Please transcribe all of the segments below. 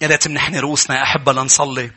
يا ريت منحني رؤوسنا يا أحبة لنصلي.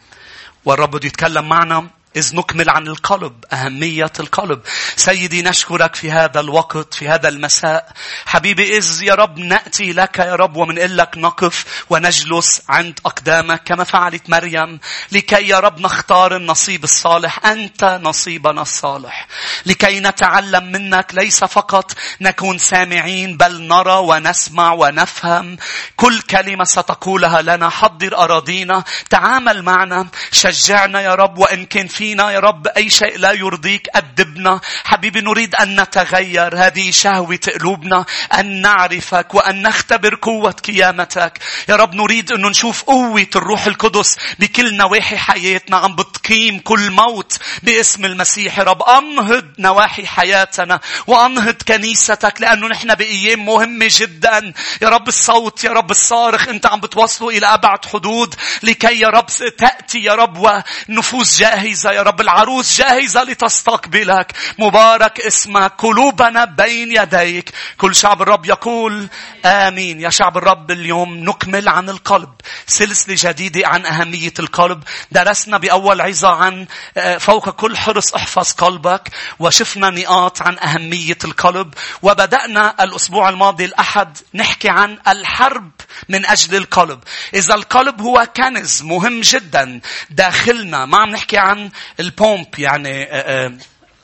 والرب بده يتكلم معنا إذ نكمل عن القلب أهمية القلب. سيدي نشكرك في هذا الوقت في هذا المساء. حبيبي إذ يا رب نأتي لك يا رب ومن لك نقف ونجلس عند أقدامك. كما فعلت مريم لكي يا رب نختار النصيب الصالح. أنت نصيبنا الصالح. لكي نتعلم منك ليس فقط نكون سامعين بل نرى ونسمع ونفهم. كل كلمة ستقولها لنا. حضر أراضينا تعامل معنا. شجعنا يا رب وإن كان في فينا يا رب. أي شيء لا يرضيك أدبنا. حبيبي نريد أن نتغير هذه شهوة قلوبنا أن نعرفك وأن نختبر قوة قيامتك. يا رب نريد أن نشوف قوة الروح القدس بكل نواحي حياتنا. عم بتقيم كل موت باسم المسيح يا رب. أنهض نواحي حياتنا وأنهض كنيستك لأنه نحن بأيام مهمة جدا. يا رب الصوت يا رب الصارخ أنت عم بتوصله إلى أبعد حدود لكي يا رب تأتي يا رب ونفوس جاهزة يا رب العروس جاهزة لتستقبلك مبارك اسمك قلوبنا بين يديك. كل شعب الرب يقول آمين. يا شعب الرب اليوم نكمل عن القلب. سلسلة جديدة عن أهمية القلب. درسنا بأول عظة عن آه، فوق كل حرص احفظ قلبك. وشفنا نقاط عن أهمية القلب. وبدأنا الأسبوع الماضي الأحد نحكي عن الحرب من أجل القلب. إذا القلب هو كنز مهم جدا داخلنا. ما عم نحكي عن البومب يعني آه، آه،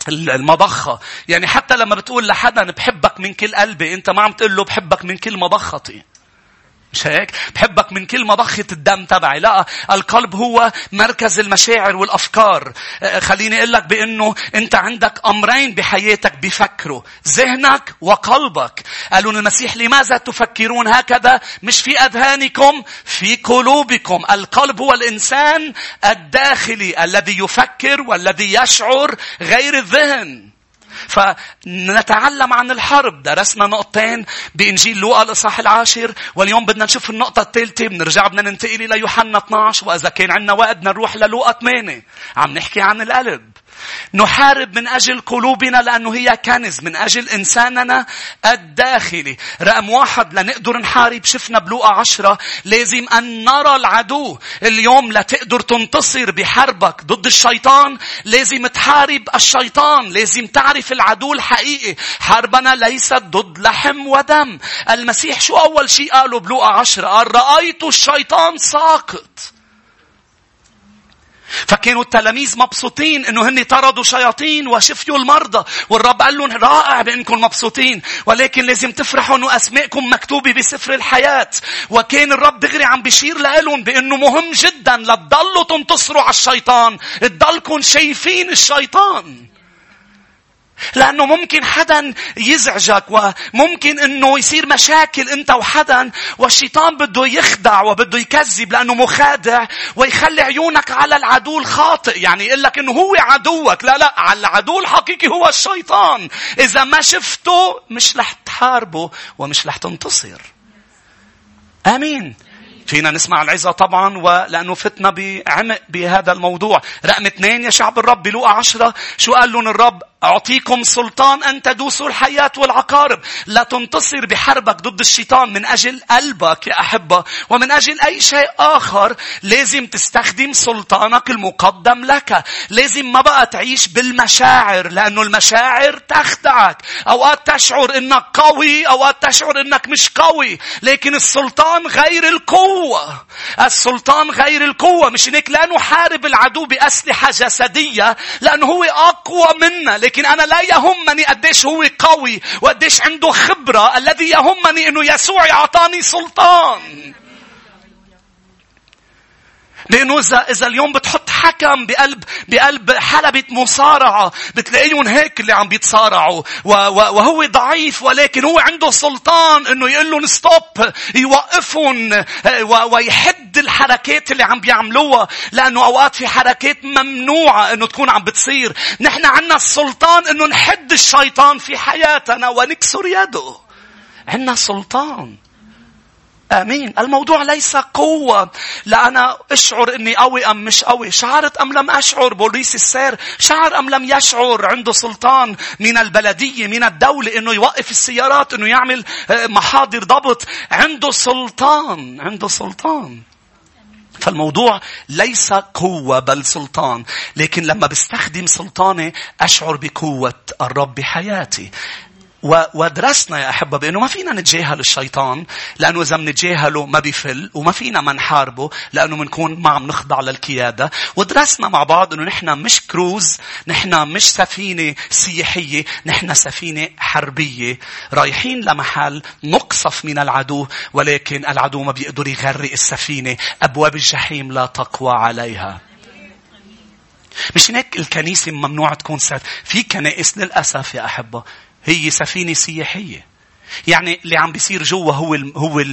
المضخة. يعني حتى لما بتقول لحدا بحبك من كل قلبي أنت ما عم تقول له بحبك من كل مضختي مش هيك؟ بحبك من كل مضخة الدم تبعي. لا، القلب هو مركز المشاعر والأفكار. آه، خليني أقول لك بأنه أنت عندك أمرين بحياتك بيفكروا. ذهنك وقلبك. قالوا المسيح لماذا تفكرون هكذا؟ مش في أذهانكم، في قلوبكم. القلب هو الإنسان الداخلي الذي يفكر والذي يشعر غير الذهن. فنتعلم عن الحرب. درسنا نقطتين بإنجيل لوقا الإصحاح العاشر واليوم بدنا نشوف النقطة الثالثة بنرجع بدنا ننتقل إلى يوحنا 12 وإذا كان عندنا وقت نروح للوقا 8 عم نحكي عن القلب. نحارب من أجل قلوبنا لأنه هي كنز من أجل إنساننا الداخلي. رقم واحد لنقدر نحارب شفنا بلوقا عشرة لازم أن نرى العدو. اليوم لتقدر تنتصر بحربك ضد الشيطان لازم تحارب الشيطان. لازم تعرف العدو الحقيقي. حربنا ليست ضد لحم ودم. المسيح شو أول شيء قاله بلوقا عشرة؟ قال رأيت الشيطان ساقط. فكانوا التلاميذ مبسوطين إنه هن طردوا شياطين وشفيوا المرضى. والرب قال لهم رائع بإنكم مبسوطين ولكن لازم تفرحوا إنه اسماءكم مكتوبة بسفر الحياة. وكان الرب دغري عم بيشير لهم بإنه مهم جدا لتضلوا تنتصروا على الشيطان تضلكم شايفين الشيطان. لأنه ممكن حدا يزعجك وممكن أنه يصير مشاكل أنت وحدا والشيطان بده يخدع وبده يكذب لأنه مخادع ويخلي عيونك على العدو الخاطئ يعني يقول لك أنه هو عدوك. لا لا على العدو الحقيقي هو الشيطان. إذا ما شفته مش رح تحاربه ومش رح تنتصر. آمين. فينا نسمع العظة طبعا ولأنه فتنا بعمق بهذا الموضوع. رقم اثنين يا شعب الرب بلوقا عشرة. شو قال لهم الرب؟ أعطيكم سلطان أن تدوسوا الحياة والعقارب. لا تنتصر بحربك ضد الشيطان من أجل قلبك يا أحبة ومن أجل أي شيء آخر لازم تستخدم سلطانك المقدم لك. لازم ما بقى تعيش بالمشاعر لأنه المشاعر تخدعك. أوقات تشعر أنك قوي أوقات تشعر أنك مش قوي. لكن السلطان غير القوة. السلطان غير القوة. مش هيك لا نحارب العدو بأسلحة جسدية لأنه هو أقوى منا. لكن أنا لا يهمني قديش هو قوي وقديش عنده خبرة. الذي يهمني أنه يسوع يعطاني سلطان. لأنه إذا إذا اليوم بتحط حكم بقلب بقلب حلبة مصارعة. بتلاقيهم هيك اللي عم بيتصارعوا. وهو ضعيف ولكن هو عنده سلطان إنه يقول لهم ستوب يوقفهم ويحد الحركات اللي عم بيعملوها. لأنه أوقات في حركات ممنوعة إنه تكون عم بتصير. نحن عنا السلطان إنه نحد الشيطان في حياتنا ونكسر يده. عنا سلطان. آمين. الموضوع ليس قوة. لا أنا أشعر إني قوي أم مش قوي. شعرت أم لم أشعر؟ بوليس السير. شعر أم لم يشعر؟ عنده سلطان من البلدية من الدولة إنه يوقف السيارات إنه يعمل آه، محاضر ضبط. عنده سلطان عنده سلطان. فالموضوع ليس قوة بل سلطان. لكن لما بستخدم سلطاني أشعر بقوة الرب بحياتي. ودرسنا يا أحبة بأنه ما فينا نتجاهل الشيطان لأنه إذا منتجاهله ما بيفل وما فينا ما نحاربه لأنه بنكون ما عم نخضع للقيادة. ودرسنا مع بعض أنه نحن مش كروز نحن مش سفينة سياحية نحن سفينة حربية. رايحين لمحل نقصف من العدو ولكن العدو ما بيقدر يغرق السفينة. أبواب الجحيم لا تقوى عليها. مش هيك الكنيسة ممنوع تكون سد. في كنائس للأسف يا أحبة. هي سفينة سياحية. يعني اللي عم بيصير جوا هو هو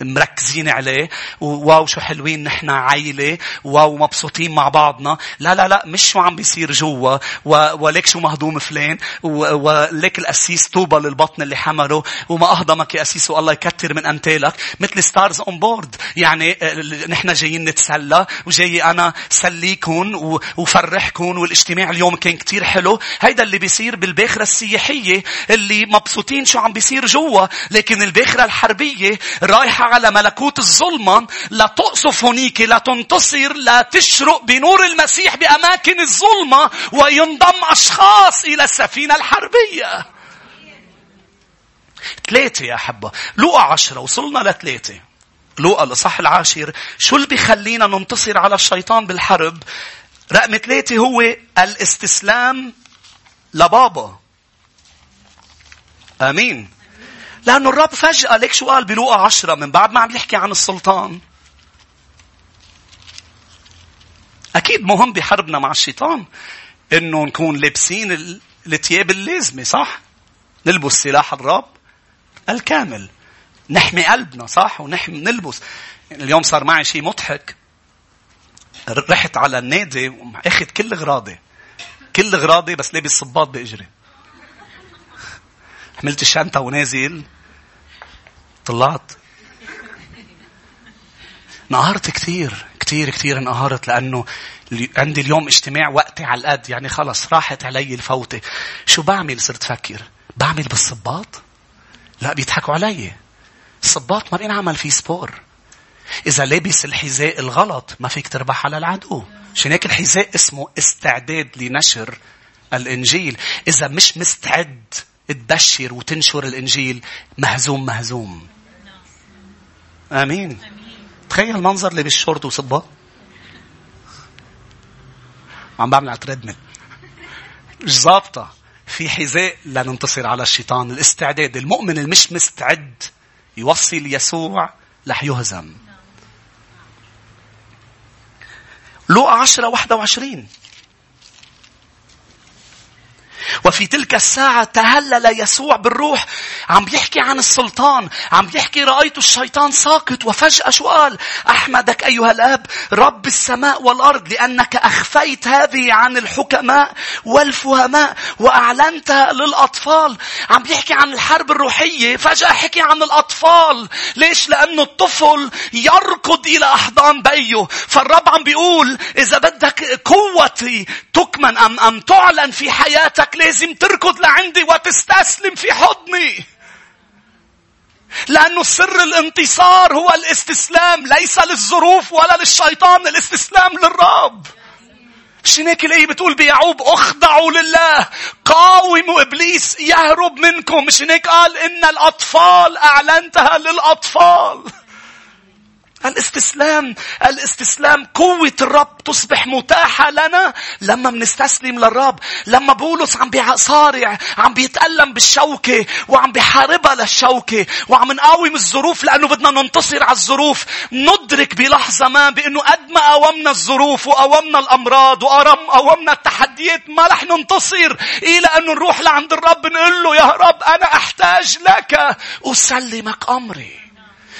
مركزين عليه. wow شو حلوين نحن عائلة. wow مبسوطين مع بعضنا. لا لا لا مش شو عم بيصير جوا. وليك شو مهضوم فلان. وليك القسيس طوبى للبطن اللي حمله. وما أهضمك يا قسيس والله يكتر من أمثالك. مثل stars on board يعني آه، نحن جايين نتسلى. وجاي أنا سليكم وفرحكم والاجتماع اليوم كان كتير حلو. هيدا اللي بيصير بالباخرة السياحية. اللي مبسوطين شو عم بيصير جوا. جوا لكن الباخرة الحربية رايحة على ملكوت الظلمة. لا تقصف هنيك لا تنتصر لا تشرق بنور المسيح بأماكن الظلمة وينضم أشخاص إلى السفينة الحربية. ثلاثة يا أحبة. لوقا عشرة وصلنا لثلاثة. لوقا الإصحاح العاشر. شو اللي بيخلينا ننتصر على الشيطان بالحرب؟ رقم ثلاثة هو الاستسلام لبابا. آمين. لأنه الرب فجأة ليك شو قال بلوقا عشرة من بعد ما عم يحكي عن السلطان. أكيد مهم بحربنا مع الشيطان إنه نكون لابسين الثياب اللازمة صح؟ نلبس سلاح الرب الكامل. نحمي قلبنا صح؟ ونحمي نلبس. اليوم صار معي شيء مضحك. رحت على النادي وأخذ كل غراضي. كل غراضي بس لابس صباط بإجري. حملت الشنطة ونازل طلعت انقهرت كثير كثير كثير انقهرت لأنه عندي اليوم اجتماع وقتي على القد. يعني خلص راحت علي الفوتة. شو بعمل؟ صرت فكر. بعمل بالصباط؟ لا بيضحكوا علي. الصباط ما بينعمل فيه sport. إذا لابس الحذاء الغلط ما فيك تربح على العدو. عشان هيك الحذاء؟ اسمه استعداد لنشر الإنجيل. إذا مش مستعد تبشر وتنشر الإنجيل مهزوم مهزوم. آمين. تخيل منظر اللي بالشورت وصبا. عم بعمل على تريدميل مش ظابطة. في حذاء لننتصر على الشيطان. الاستعداد. المؤمن المش مستعد يوصل يسوع رح يهزم. لوقا عشرة واحدة وعشرين. وفي تلك الساعة تهلل يسوع بالروح. عم بيحكي عن السلطان. عم بيحكي رأيت الشيطان ساقط وفجأة شو قال أحمدك أيها الأب رب السماء والأرض لأنك أخفيت هذه عن الحكماء والفهماء وأعلنتها للأطفال. عم بيحكي عن الحرب الروحية فجأة حكي عن الأطفال. ليش؟ لأنه الطفل يركض إلى أحضان بيه فالرب عم بيقول إذا بدك قوتي تكمن أم, أم تعلن في حياتك لازم تركض لعندي وتستسلم في حضني. لأنه سر الانتصار هو الاستسلام ليس للظروف ولا للشيطان الاستسلام للرب. مش هيك الآية بتقول بيعوب أخضعوا لله قاوموا إبليس يهرب منكم مش هيك قال إن الأطفال أعلنتها للأطفال الاستسلام الاستسلام قوة الرب تصبح متاحة لنا لما بنستسلم للرب. لما بولس عم بيصارع عم بيتألم بالشوكة وعم بيحاربها للشوكة وعم نقاوم الظروف لأنه بدنا ننتصر على الظروف. ندرك بلحظة ما بأنه قد ما قاومنا الظروف وقاومنا الأمراض وقاومنا التحديات ما رح ننتصر. إلى أن نروح لعند الرب نقول له يا رب أنا أحتاج لك أسلمك أمري.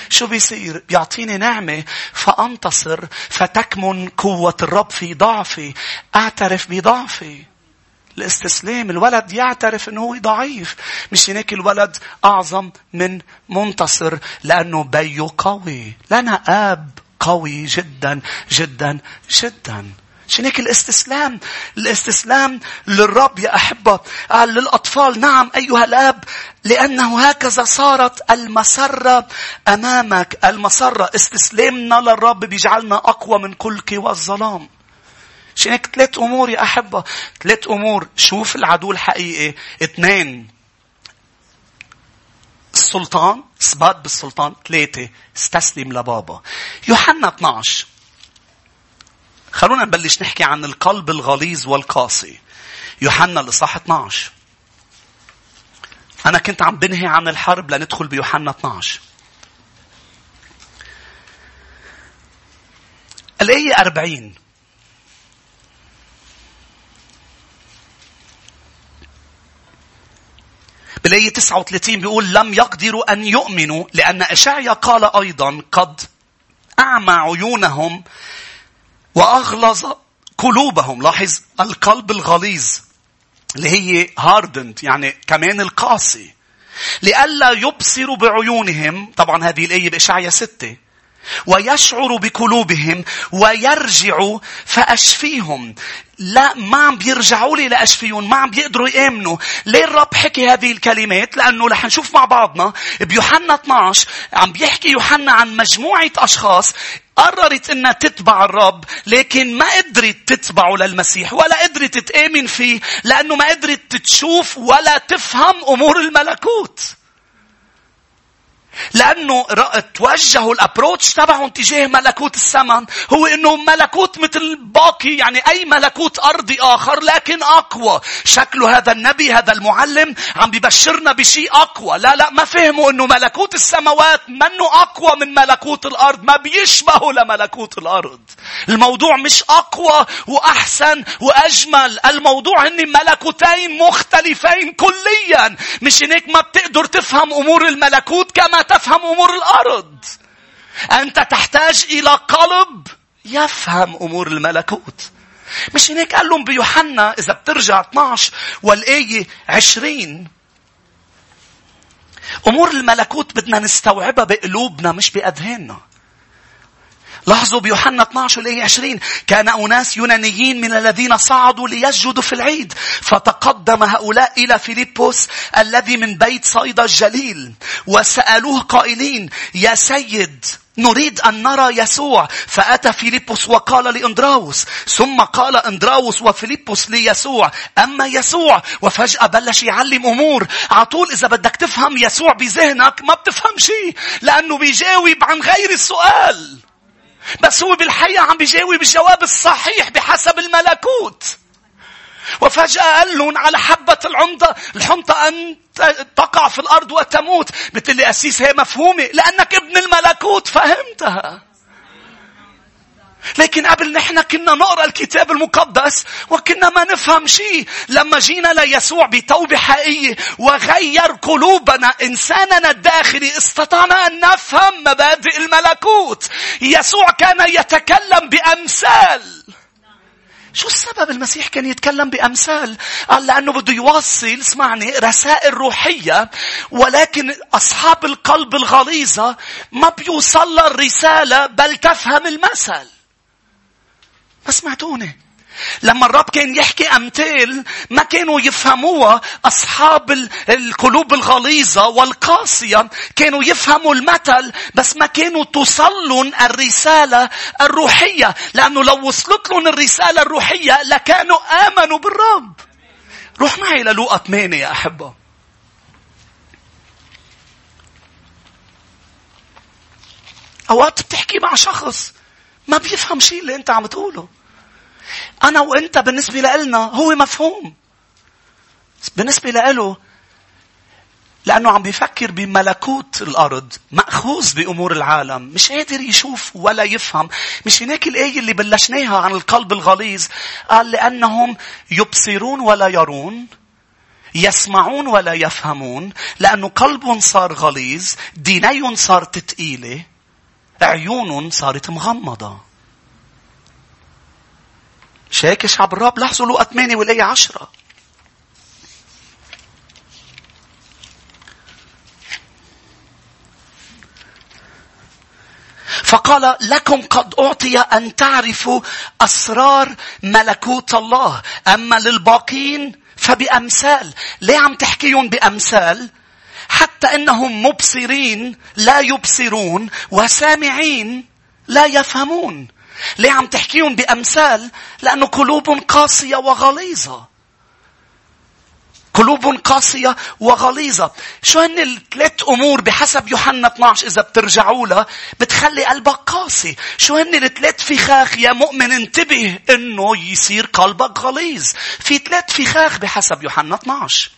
شو بيصير؟ بيعطيني نعمة فأنتصر فتكمن قوة الرب في ضعفي. أعترف بضعفي. الاستسلام الولد يعترف إنه هو ضعيف مش هناك الولد أعظم من منتصر لأنه بيه قوي لنا آب قوي جدا جدا جدا عشان هيك الاستسلام؟ الاستسلام للرب يا أحبة. قال للأطفال نعم أيها الأب لأنه هكذا صارت المسرة أمامك. المسرة استسلامنا للرب بيجعلنا أقوى من كل قوى الظلام. عشان هيك ثلاث أمور يا أحبة. ثلاث أمور. شوف العدو الحقيقي. اثنين السلطان اثبات بالسلطان. ثلاثة استسلم لبابا. يوحنا 12 خلونا نبلش نحكي عن القلب الغليظ والقاسي. يوحنا الإصحاح 12 أنا كنت عم بنهي عن الحرب لندخل بيوحنا 12 الآية 40 بالآية 39 بيقول لم يقدروا أن يؤمنوا لأن أشعيا قال أيضا قد أعمى عيونهم وأغلظ قلوبهم. لاحظ القلب الغليظ اللي هي هاردنت يعني كمان القاسي. لئلا يبصروا بعيونهم طبعا هذه الآية بإشعيا ستة ويشعر بقلوبهم ويرجعوا فأشفيهم. لا ما عم بيرجعوا لي لأشفيهم ما عم بيقدروا يآمنوا. ليه الرب حكي هذه الكلمات؟ لأنه رح نشوف مع بعضنا بيوحنا 12 عم بيحكي يوحنا عن مجموعة أشخاص قررت إنها تتبع الرب لكن ما قدرت تتبعه للمسيح ولا قدرت تآمن فيه لأنه ما قدرت تشوف ولا تفهم أمور الملكوت. لأنه توجهوا الأبروتش تبعهم تجاه ملكوت السماء هو أنه ملكوت مثل باقي يعني أي ملكوت أرضي آخر لكن أقوى. شكله هذا النبي هذا المعلم عم ببشرنا بشيء أقوى. لا لا ما فهموا أنه ملكوت السماوات منه أقوى من ملكوت الأرض. ما بيشبهه لملكوت الأرض. الموضوع مش أقوى وأحسن وأجمل. الموضوع هن ملكوتين مختلفين كليا. مش هيك ما بتقدر تفهم أمور الملكوت كما تفهم أمور الأرض. أنت تحتاج إلى قلب يفهم أمور الملكوت. مش هيك قال لهم بيوحنا إذا بترجع 12 والآية 20 أمور الملكوت بدنا نستوعبها بقلوبنا مش بأذهاننا. لاحظوا بيوحنا 12 الآية 20 كان أناس يونانيين من الذين صعدوا ليسجدوا في العيد. فتقدم هؤلاء إلى فيليبوس الذي من بيت صيدا الجليل. وسألوه قائلين يا سيد نريد أن نرى يسوع. فأتى فيليبوس وقال لإندراوس. ثم قال إندراوس وفيليبوس ليسوع أما يسوع؟ وفجأة بلش يعلم أمور. عطول إذا بدك تفهم يسوع بذهنك ما بتفهم شيء لأنه بيجاوب عن غير السؤال. بس هو بالحقيقة عم بيجاوب الجواب الصحيح بحسب الملكوت. وفجأة قال لهم على حبة العمدة الحنطة أن تقع في الأرض وتموت. بتقول لي أسيس هي مفهومة لأنك ابن الملكوت فهمتها. لكن قبل نحن كنا نقرأ الكتاب المقدس وكنا ما نفهم شيء. لما جينا ليسوع بتوبة حقيقية وغير قلوبنا إنساننا الداخلي استطعنا أن نفهم مبادئ الملكوت. يسوع كان يتكلم بأمثال. شو السبب المسيح كان يتكلم بأمثال؟ قال لأنه بده يوصل اسمعني رسائل روحية ولكن أصحاب القلب الغليظة ما بيوصل الرسالة بل تفهم المثل. ما سمعتوني لما الرب كان يحكي أمثال ما كانوا يفهموها أصحاب القلوب الغليظة والقاسية كانوا يفهموا المثل بس ما كانوا توصلهم الرسالة الروحية. لأنه لو وصلت لهم الرسالة الروحية لكانوا آمنوا بالرب. روح معي للوقا 8 يا أحبة. أوقات بتحكي مع شخص ما بيفهم شيء اللي أنت عم تقوله. أنا وأنت بالنسبة لنا هو مفهوم. بالنسبة له لأنه عم بيفكر بملكوت الأرض مأخوذ بأمور العالم مش قادر يشوف ولا يفهم مش هناك الآية اللي بلشناها عن القلب الغليظ قال لأنهم يبصرون ولا يرون يسمعون ولا يفهمون لأنه قلب صار غليظ ديني صارت تقيلة عيون صارت مغمضة. شاك شعب الرب لاحظوا لقى 8 والآية 10. فقال لكم قد أعطي أن تعرفوا أسرار ملكوت الله. أما للباقين فبأمثال. ليه عم تحكيهم بأمثال؟ حتى إنهم مبصرين لا يبصرون وسامعين لا يفهمون. ليه عم تحكيهم بأمثال؟ لأنه قلوب قاسية وغليظة. قلوب قاسية وغليظة. شو هن الثلاث أمور بحسب يوحنا 12 إذا بترجعوا لها بتخلي قلبك قاسي. شو هن الثلاث فخاخ يا مؤمن انتبه إنه يصير قلبك غليظ. في ثلاث فخاخ بحسب يوحنا 12.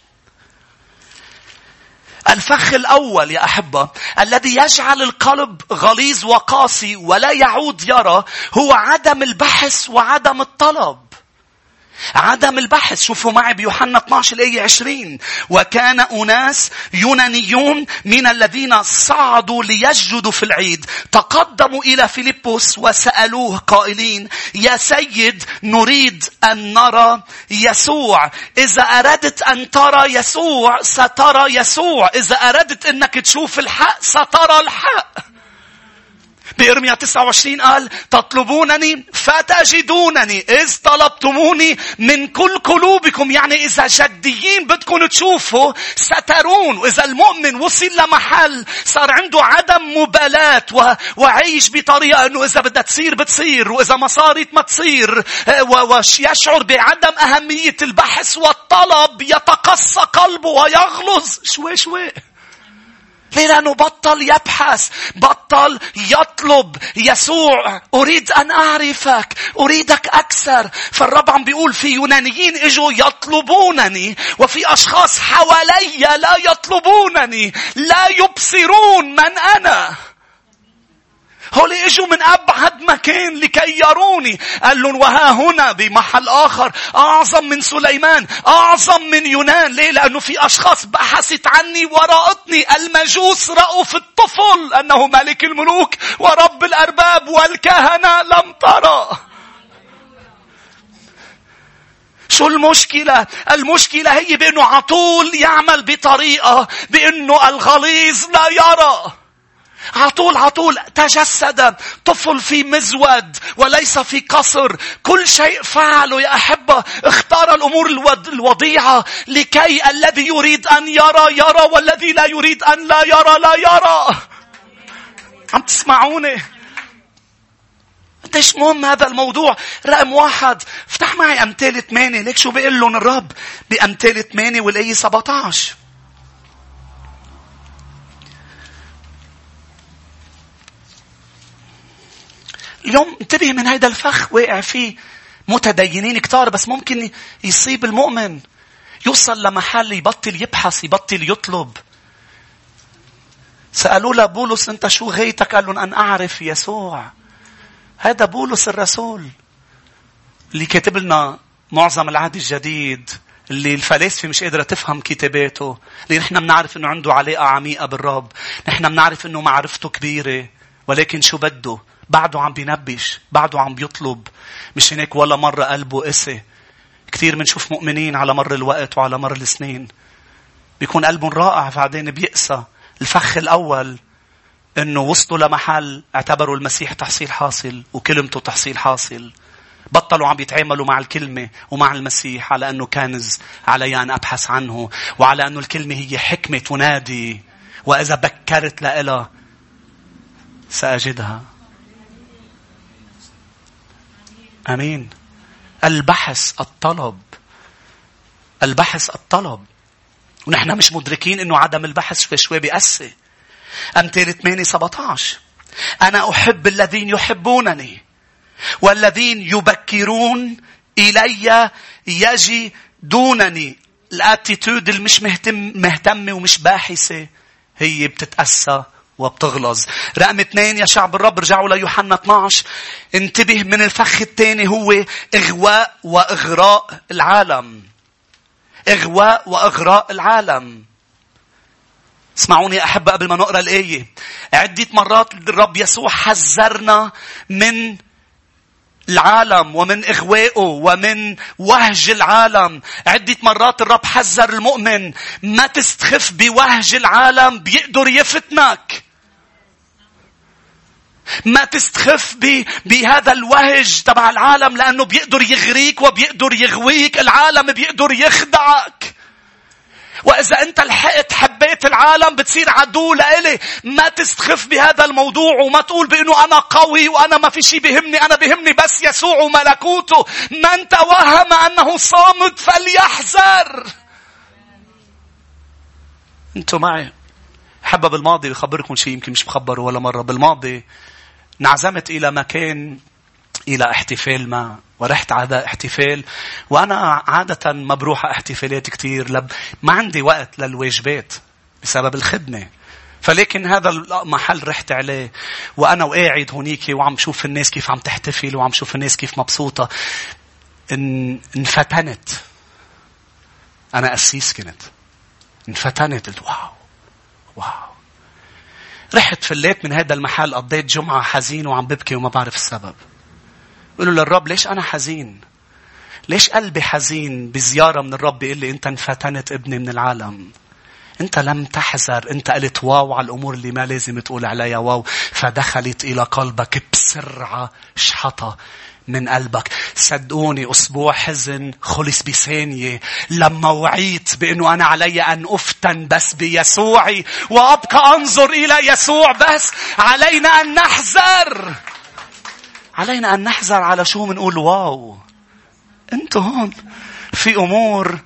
الفخ الأول يا أحبة الذي يجعل القلب غليظ وقاسي ولا يعود يرى هو عدم البحث وعدم الطلب. عدم البحث. شوفوا معي بيوحنا 12 الآية 20 وكان أناس يونانيون من الذين صعدوا ليسجدوا في العيد. تقدموا إلى فيلبس وسألوه قائلين يا سيد نريد أن نرى يسوع. إذا أردت أن ترى يسوع سترى يسوع. إذا أردت أنك تشوف الحق سترى الحق. بإرميا 29 قال تطلبونني فتجدونني إذ طلبتموني من كل قلوبكم. يعني إذا جديين بدكم تشوفوا سترون. وإذا المؤمن وصل لمحل صار عنده عدم مبالاة و... وعيش بطريقة أنه إذا بدها تصير بتصير وإذا ما صارت ما تصير. ويشعر بعدم أهمية البحث والطلب يتقصى قلبه ويغلظ. شوي شوي. لأنه بطل يبحث. بطل يطلب. يسوع أريد أن أعرفك. أريدك أكثر. فالرب عم بيقول في يونانيين إجوا يطلبونني. وفي أشخاص حوالي لا يطلبونني. لا يبصرون من أنا. هول إجوا من ابعد مكان لكي يروني قال لهم وها هنا بمحل آخر أعظم من سليمان أعظم من يونان. ليه؟ لأنه في أشخاص بحثت عني ورأتني المجوس رأوا في الطفل أنه ملك الملوك ورب الأرباب والكهنة لم ترى شو المشكلة؟ المشكلة هي بأنه عطول يعمل بطريقة بأنه الغليظ لا يرى. عطول عطول. تجسد. طفل في مزود وليس في قصر. كل شيء فعله يا أحبة. اختار الأمور الوضيعة لكي الذي يريد أن يرى يرى والذي لا يريد أن لا يرى لا يرى. عم تسمعوني؟ قديش مهم هذا الموضوع؟ رقم واحد. افتح معي أمثال ثمانية. ليك شو بيقول لهم الرب بأمثال ثمانية والآية 17 اليوم انتبه من هذا الفخ واقع فيه متدينين كتار بس ممكن يصيب المؤمن يوصل لمحل يبطل يبحث يبطل يطلب سألوا له بولس أنت شو غايتك؟ قال لهم أن أعرف يسوع. هذا بولس الرسول اللي كاتب لنا معظم العهد الجديد اللي الفلاسفة مش قادرة تفهم كتاباته اللي نحن بنعرف إنه عنده علاقة عميقة بالرب نحن بنعرف إنه معرفته كبيرة ولكن شو بده بعده عم بينبش بعده عم بيطلب. مش هناك ولا مرة قلبه قسي. كثير بنشوف مؤمنين على مر الوقت وعلى مر السنين. بيكون قلبهم رائع بعدين بيقسى. الفخ الأول إنه وصلوا لمحل اعتبروا المسيح تحصيل حاصل وكلمته تحصيل حاصل. بطلوا عم يتعاملوا مع الكلمة ومع المسيح على أنه كنز علي أن أبحث عنه وعلى أنه الكلمة هي حكمة تنادي وإذا بكرت لإلها سأجدها. آمين. البحث الطلب. البحث الطلب. ونحن مش مدركين إنه عدم البحث شوي شوي بيأسي. امثال 8 17 أنا أحب الذين يحبونني. والذين يبكرون إلي يجي دونني الاتيتود اللي مش مهتم مهتمة ومش باحثة هي بتتأسى وبتغلظ. رقم اثنين يا شعب الرب رجعوا ليوحنا 12. انتبه من الفخ الثاني هو إغواء وإغراء العالم. إغواء وإغراء العالم. اسمعوني يا أحبة قبل ما نقرأ الآية. عدة مرات الرب يسوع حذرنا من العالم ومن إغوائه ومن وهج العالم. عدة مرات الرب حذر المؤمن ما تستخف بوهج العالم بيقدر يفتنك. ما تستخف بهذا الوهج تبع العالم لأنه بيقدر يغريك وبيقدر يغويك العالم بيقدر يخدعك. وإذا أنت لحقت حبيت العالم بتصير عدو لإلي. ما تستخف بهذا الموضوع وما تقول بأنه أنا قوي وأنا ما في شيء بهمني أنا بهمني بس يسوع وملكوته. من توهم أنه صامت فليحذر. أنتوا معي؟ حبة بالماضي بخبركم شيء يمكن مش بخبره ولا مرة. بالماضي انعزمت إلى مكان إلى احتفال ما ورحت على احتفال. وأنا عادة ما بروح احتفالات كتير لب... ما عندي وقت للواجبات بسبب الخدمة. فلكن هذا المحل رحت عليه وأنا وقاعد هونيك وعم شوف الناس كيف عم تحتفل وعم شوف الناس كيف مبسوطة. ان... انفتنت. أنا قسيس كنت. انفتنت قلت wow wow. رحت فليت من هذا المحل قضيت جمعة حزين وعم ببكي وما بعرف السبب. قلوا للرب ليش أنا حزين؟ ليش قلبي حزين بزيارة من الرب بيقول لي أنت انفتنت ابني من العالم؟ أنت لم تحذر أنت قلت واو على الأمور اللي ما لازم تقول عليها واو فدخلت إلى قلبك بسرعة شحطة من قلبك. صدقوني أسبوع حزن خلص بثانية. لما وعيت بأنه أنا علي أن أفتن بس بيسوعي وأبقى أنظر إلى يسوع بس علينا أن نحذر. علينا أن نحذر على شو منقول واو. أنتوا هون. في أمور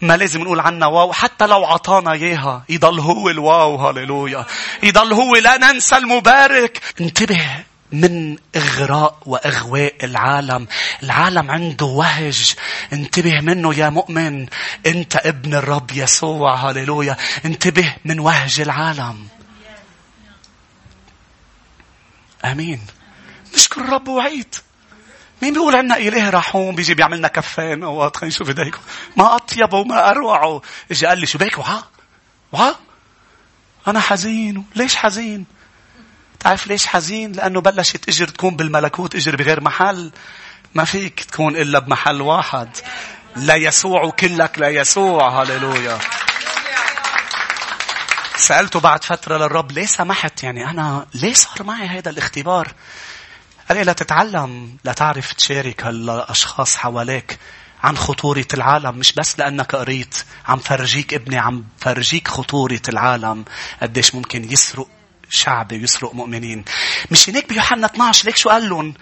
ما لازم نقول عنها واو. حتى لو عطانا إياها يضل هو الواو. هاليلويا يضل هو. لا ننسى المبارك. انتبه. من إغراء وإغواء العالم. العالم عنده وهج. انتبه منه يا مؤمن. أنت ابن الرب يسوع. هللويا. انتبه من وهج العالم. آمين. نشكر الرب وعيد. مين بيقول عنا إله رحوم بيجي بيعملنا كفان أوقات خلينا نشوف ايديكم ما أطيب وما أروع اجى قال لي شو بيك وها وها أنا حزين ليش حزين تعرف ليش حزين؟ لأنه بلشت إجر تكون بالملكوت إجر بغير محل. ما فيك تكون إلا بمحل واحد. لا يسوع كلك لا يسوع. هللويا. سألته بعد فترة للرب ليه سمحت يعني أنا ليه صار معي هذا الاختبار؟ قال لي لا تتعلم لا تعرف تشارك هالأشخاص حواليك عن خطورة العالم مش بس لأنك قريت عم فرجيك ابني عم فرجيك خطورة العالم قديش ممكن يسرق شعب يسرق مؤمنين. مش هناك بيوحنا 12 ليك شو قال لهم؟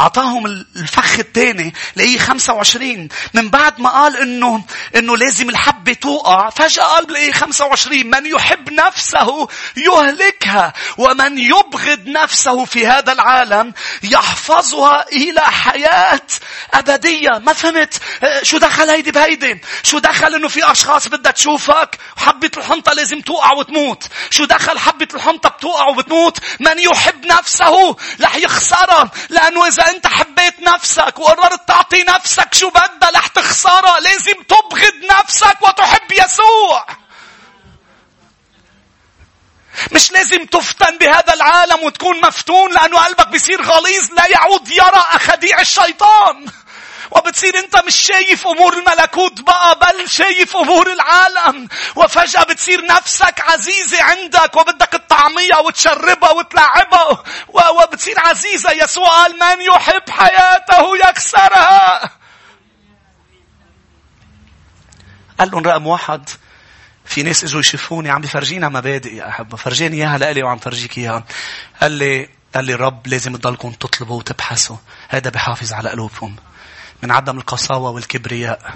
أعطاهم الفخ الثاني لقيه 25 من بعد ما قال إنه إنه لازم الحبة توقع فجأة قال بلاقيه 25 من يحب نفسه يهلكها ومن يبغض نفسه في هذا العالم يحفظها إلى حياة أبدية. ما فهمت؟ شو دخل هيدي بهيدي؟ شو دخل إنه في أشخاص بدها تشوفك؟ وحبة الحنطة لازم توقع وتموت. شو دخل حبة الحنطة بتوقع وبتموت؟ من يحب نفسه رح يخسرها لأنه إذا أنت حبيت نفسك وقررت تعطي نفسك شو بدها رح تخسرها لازم تبغض نفسك وتحب يسوع مش لازم تفتن بهذا العالم وتكون مفتون لأنه قلبك بيصير غليظ لا يعود يرى أخديع الشيطان. وبتصير انت مش شايف امور الملكوت بقى بل شايف امور العالم. وفجأة بتصير نفسك عزيزة عندك وبدك تطعميها وتشربها وتلعبها وبتصير عزيزة يسوع قال من يحب حياته يكسرها. قال لهم رقم واحد في ناس اجوا يشوفوني عم بفرجينا مبادئ يا أحبة. فرجيني إياها لإلي وعم فرجيك إياها. قال لي قال لي الرب لازم تضلكم تطلبوا وتبحثوا. هذا بحافظ على قلوبكم. من عدم القساوة والكبرياء.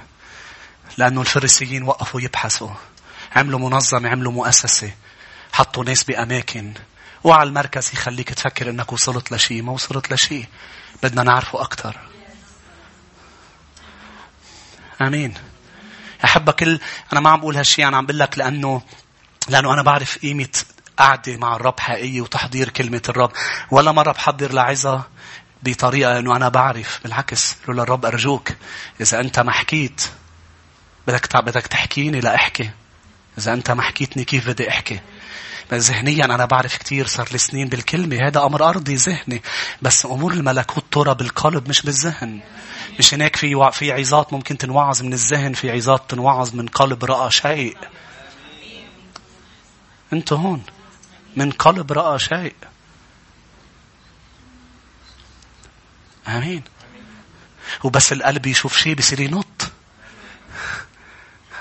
لأنه الفريسيين وقفوا يبحثوا. عملوا منظمة عملوا مؤسسة. حطوا ناس بأماكن. وعلى المركز يخليك تفكر إنك وصلت لشيء ما وصلت لشيء. بدنا نعرفه أكثر آمين. احب كل أنا ما عم بقول هالشيء أنا عم بقول لك لأنه لأنه أنا بعرف قيمة قعدة مع الرب حقيقية وتحضير كلمة الرب. ولا مرة بحضر لعظة. بطريقة أنه أنا بعرف بالعكس له للرب أرجوك. إذا أنت ما حكيت بدك بدك تحكيني لأحكي إذا أنت ما حكيتني كيف بدي أحكي؟ ذهنيا أنا بعرف كثير صار لي سنين بالكلمة. هذا أمر أرضي ذهني. بس أمور الملكوت ترى بالقلب مش بالذهن. مش هناك في في عظات ممكن تنوعظ من الذهن في عظات تنوعظ من قلب رأى شيء. أنتوا هون. من قلب رأى شيء. آمين. وبس القلب يشوف شيء بصير ينط.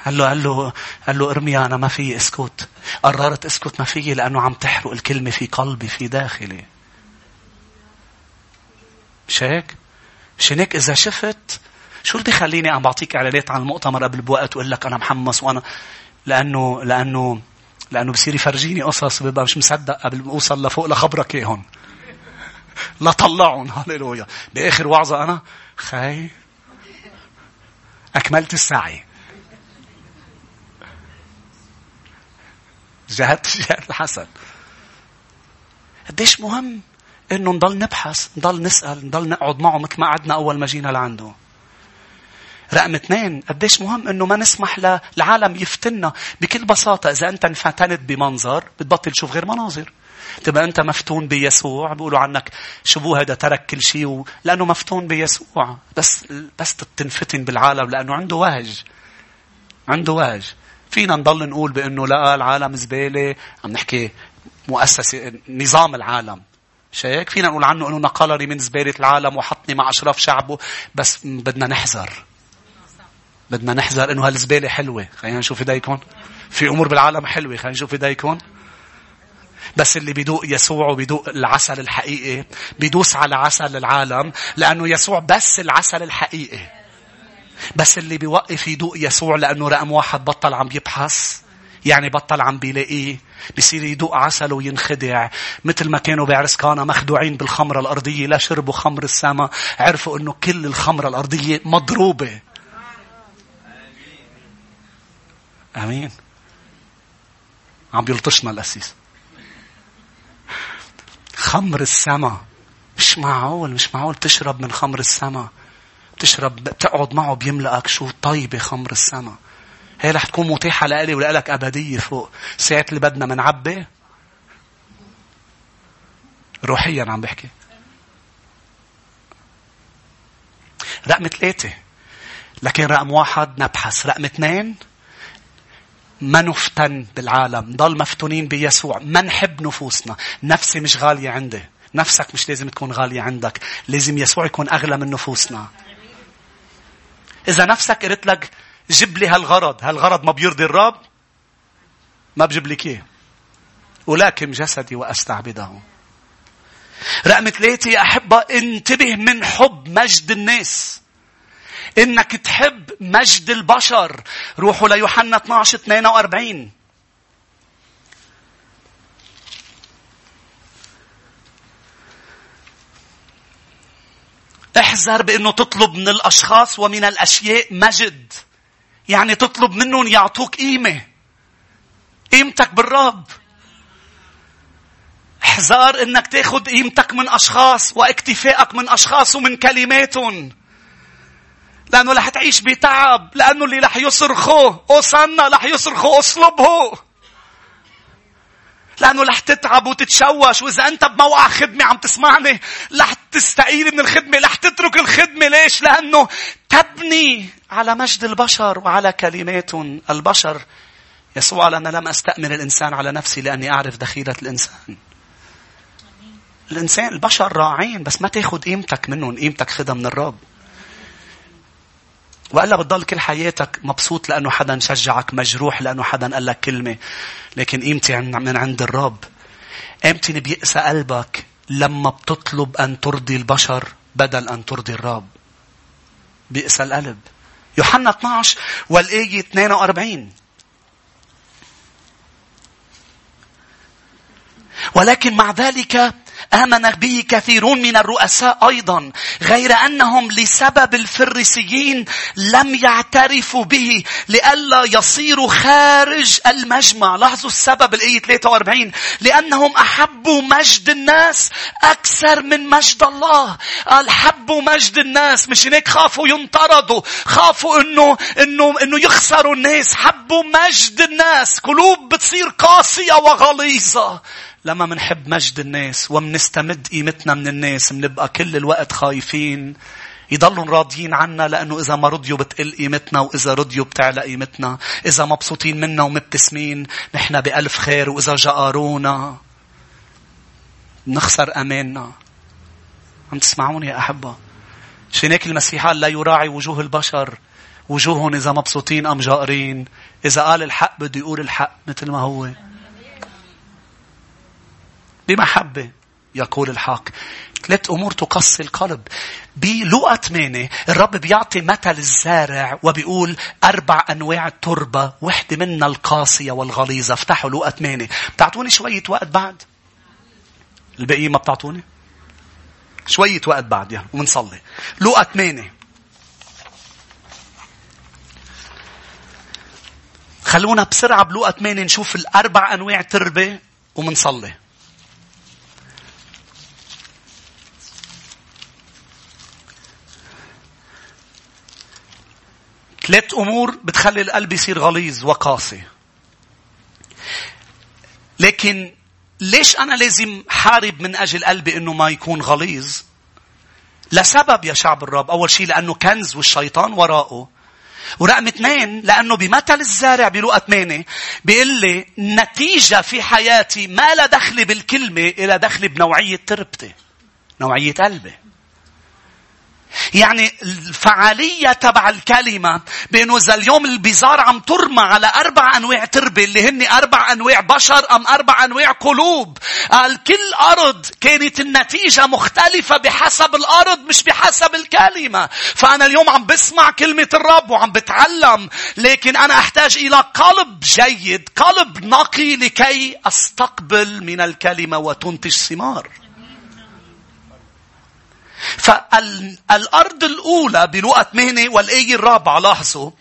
قال له قال له قال له ارمي أنا ما في اسكت. قررت اسكت ما في لأنه عم تحرق الكلمة في قلبي في داخلي. مش هيك؟ مش هيك؟ إذا شفت شو اللي بيخليني عم بعطيك إعلانات عن المؤتمر قبل بوقت واقول لك أنا محمص وأنا؟ لأنه لأنه لأنه بصير يفرجيني قصص ببقى مش مصدق قبل ما أوصل لفوق لخبرك إياهم. لا طلعهم هللويا. بآخر وعظة أنا. خاي. أكملت السعي. جهدت جهاد الحسن. قديش مهم إنه نضل نبحث نضل نسأل نضل نقعد معه مثل ما قعدنا أول ما جينا لعنده. رقم اثنين قديش مهم إنه ما نسمح للعالم يفتنا بكل بساطة إذا أنت انفتنت بمنظر بتبطل تشوف غير مناظر. تبقى أنت مفتون بيسوع. بيقولوا عنك شو هذا ترك كل شيء و... لأنه مفتون بيسوع. بس بس تنفتن بالعالم لأنه عنده وهج. عنده وهج. فينا نضل نقول بأنه لا العالم زبالة. عم نحكي مؤسسة نظام العالم. مش هيك؟ فينا نقول عنه إنه نقلني من زبالة العالم وحطني مع أشراف شعبه. بس بدنا نحذر. بدنا نحذر إنه هالزبالة حلوة. خلينا نشوف ايديكم في أمور بالعالم حلوة. خلينا نشوف ايديكم بس اللي بيدوق يسوع وبيدوق العسل الحقيقي بيدوس على عسل العالم لأنه يسوع بس العسل الحقيقي. بس اللي بيوقف يدوق يسوع لأنه رقم واحد بطل عم بيبحث يعني بطل عم بيلاقيه. بصير يدوق عسل وينخدع. مثل ما كانوا بعرس كانا مخدوعين بالخمرة الأرضية لا شربوا خمر السماء عرفوا أنه كل الخمرة الأرضية مضروبة. آمين. عم بيلطشنا القسيس خمر السما. مش معقول مش معقول تشرب من خمر السما. تشرب تقعد معه بيملأك شو طيبة خمر السما. هي رح تكون متاحة لإلي ولإلك أبدية فوق. ساعة اللي بدنا منعبي روحيا عم بحكي. رقم ثلاثة. لكن رقم واحد نبحث. رقم اثنين ما نفتن بالعالم ضل مفتونين بيسوع ما نحب نفوسنا. نفسي مش غالية عندي. نفسك مش لازم تكون غالية عندك. لازم يسوع يكون أغلى من نفوسنا. إذا نفسك قلت لك جيب لي هالغرض. هالغرض ما بيرضي الرب ما بجيب لك إيه ولكن جسدي وأستعبده. رقم ثلاثة يا أحبة أنتبه من حب مجد الناس. إنك تحب مجد البشر. روحوا ليوحنا 12 42 احذر بإنه تطلب من الأشخاص ومن الأشياء مجد. يعني تطلب منهم يعطوك قيمة. قيمتك بالرب. احذر إنك تاخذ قيمتك من أشخاص وإكتفائك من أشخاص ومن كلماتهم. لأنه رح تعيش بتعب لأنه اللي رح يصرخوا أوصلنا رح يصرخوا أصلبه. لأنه رح تتعب وتتشوش وإذا أنت بموقع خدمة عم تسمعني رح تستقيل من الخدمة رح تترك الخدمة. ليش؟ لأنه تبني على مجد البشر وعلى كلماتهم البشر. يسوع قال أنا لم أستأمن الإنسان على نفسي لأني أعرف دخيلة الإنسان. الإنسان البشر راعين بس ما تاخد قيمتك منهم قيمتك خدها من الرب. وإلا بتضل كل حياتك مبسوط لأنه حدا شجعك مجروح لأنه حدا قال لك كلمة. لكن قيمتي من عند الرب. قيمتي بيأسى قلبك لما بتطلب أن ترضي البشر بدل أن ترضي الرب. بئس القلب. يوحنا 12 والآية 42 ولكن مع ذلك آمن به كثيرون من الرؤساء أيضا غير أنهم لسبب الفريسيين لم يعترفوا به لئلا يصيروا خارج المجمع. لاحظوا السبب الآية 43 لأنهم أحبوا مجد الناس أكثر من مجد الله. قال حبوا مجد الناس مش هيك خافوا ينطردوا خافوا إنه إنه إنه يخسروا الناس. حبوا مجد الناس قلوب بتصير قاسية وغليظة. لما منحب مجد الناس ومنستمد قيمتنا من الناس منبقى كل الوقت خايفين يضلوا راضيين عنا لأنه إذا ما رضيوا بتقل قيمتنا وإذا رضيوا بتعلى قيمتنا. إذا مبسوطين منا ومبتسمين نحن بألف خير وإذا جقرونا نخسر أماننا. عم تسمعوني يا أحبة؟ عشان هيك المسيح لا يراعي وجوه البشر. وجوههم إذا مبسوطين أم جائرين. إذا قال الحق بده يقول الحق مثل ما هو. بمحبة يقول الحق ثلاث أمور تقصي القلب. بلقى 8 الرب بيعطي مثل الزارع وبيقول أربع أنواع التربة وحدة منها القاسية والغليظة. افتحوا لقى 8 بتعطوني شوية وقت بعد؟ الباقيين ما بتعطوني؟ شوية وقت بعد يعني ومنصلي. لقى 8 خلونا بسرعة بلقى 8 نشوف الأربع أنواع تربة ومنصلي. ثلاث أمور بتخلي القلب يصير غليظ وقاسي. لكن ليش أنا لازم حارب من أجل قلبي إنه ما يكون غليظ؟ لسبب يا شعب الرب. أول شيء لأنه كنز والشيطان وراءه. ورقم اثنين لأنه بمثل الزارع بلقى ثمانية بيقول لي نتيجة في حياتي ما لا دخل بالكلمة إلى دخل بنوعية تربتي. نوعية قلبي. يعني الفعالية تبع الكلمة بأنه إذا اليوم البزار عم ترمى على أربع أنواع تربة اللي هن أربع أنواع بشر أم أربع أنواع قلوب. قال كل أرض كانت النتيجة مختلفة بحسب الأرض مش بحسب الكلمة. فأنا اليوم عم بسمع كلمة الرب وعم بتعلم لكن أنا أحتاج إلى قلب جيد قلب نقي لكي أستقبل من الكلمة وتنتج ثمار. فالأرض الأولى بلقى مهنة والآية الرابعة لاحظوا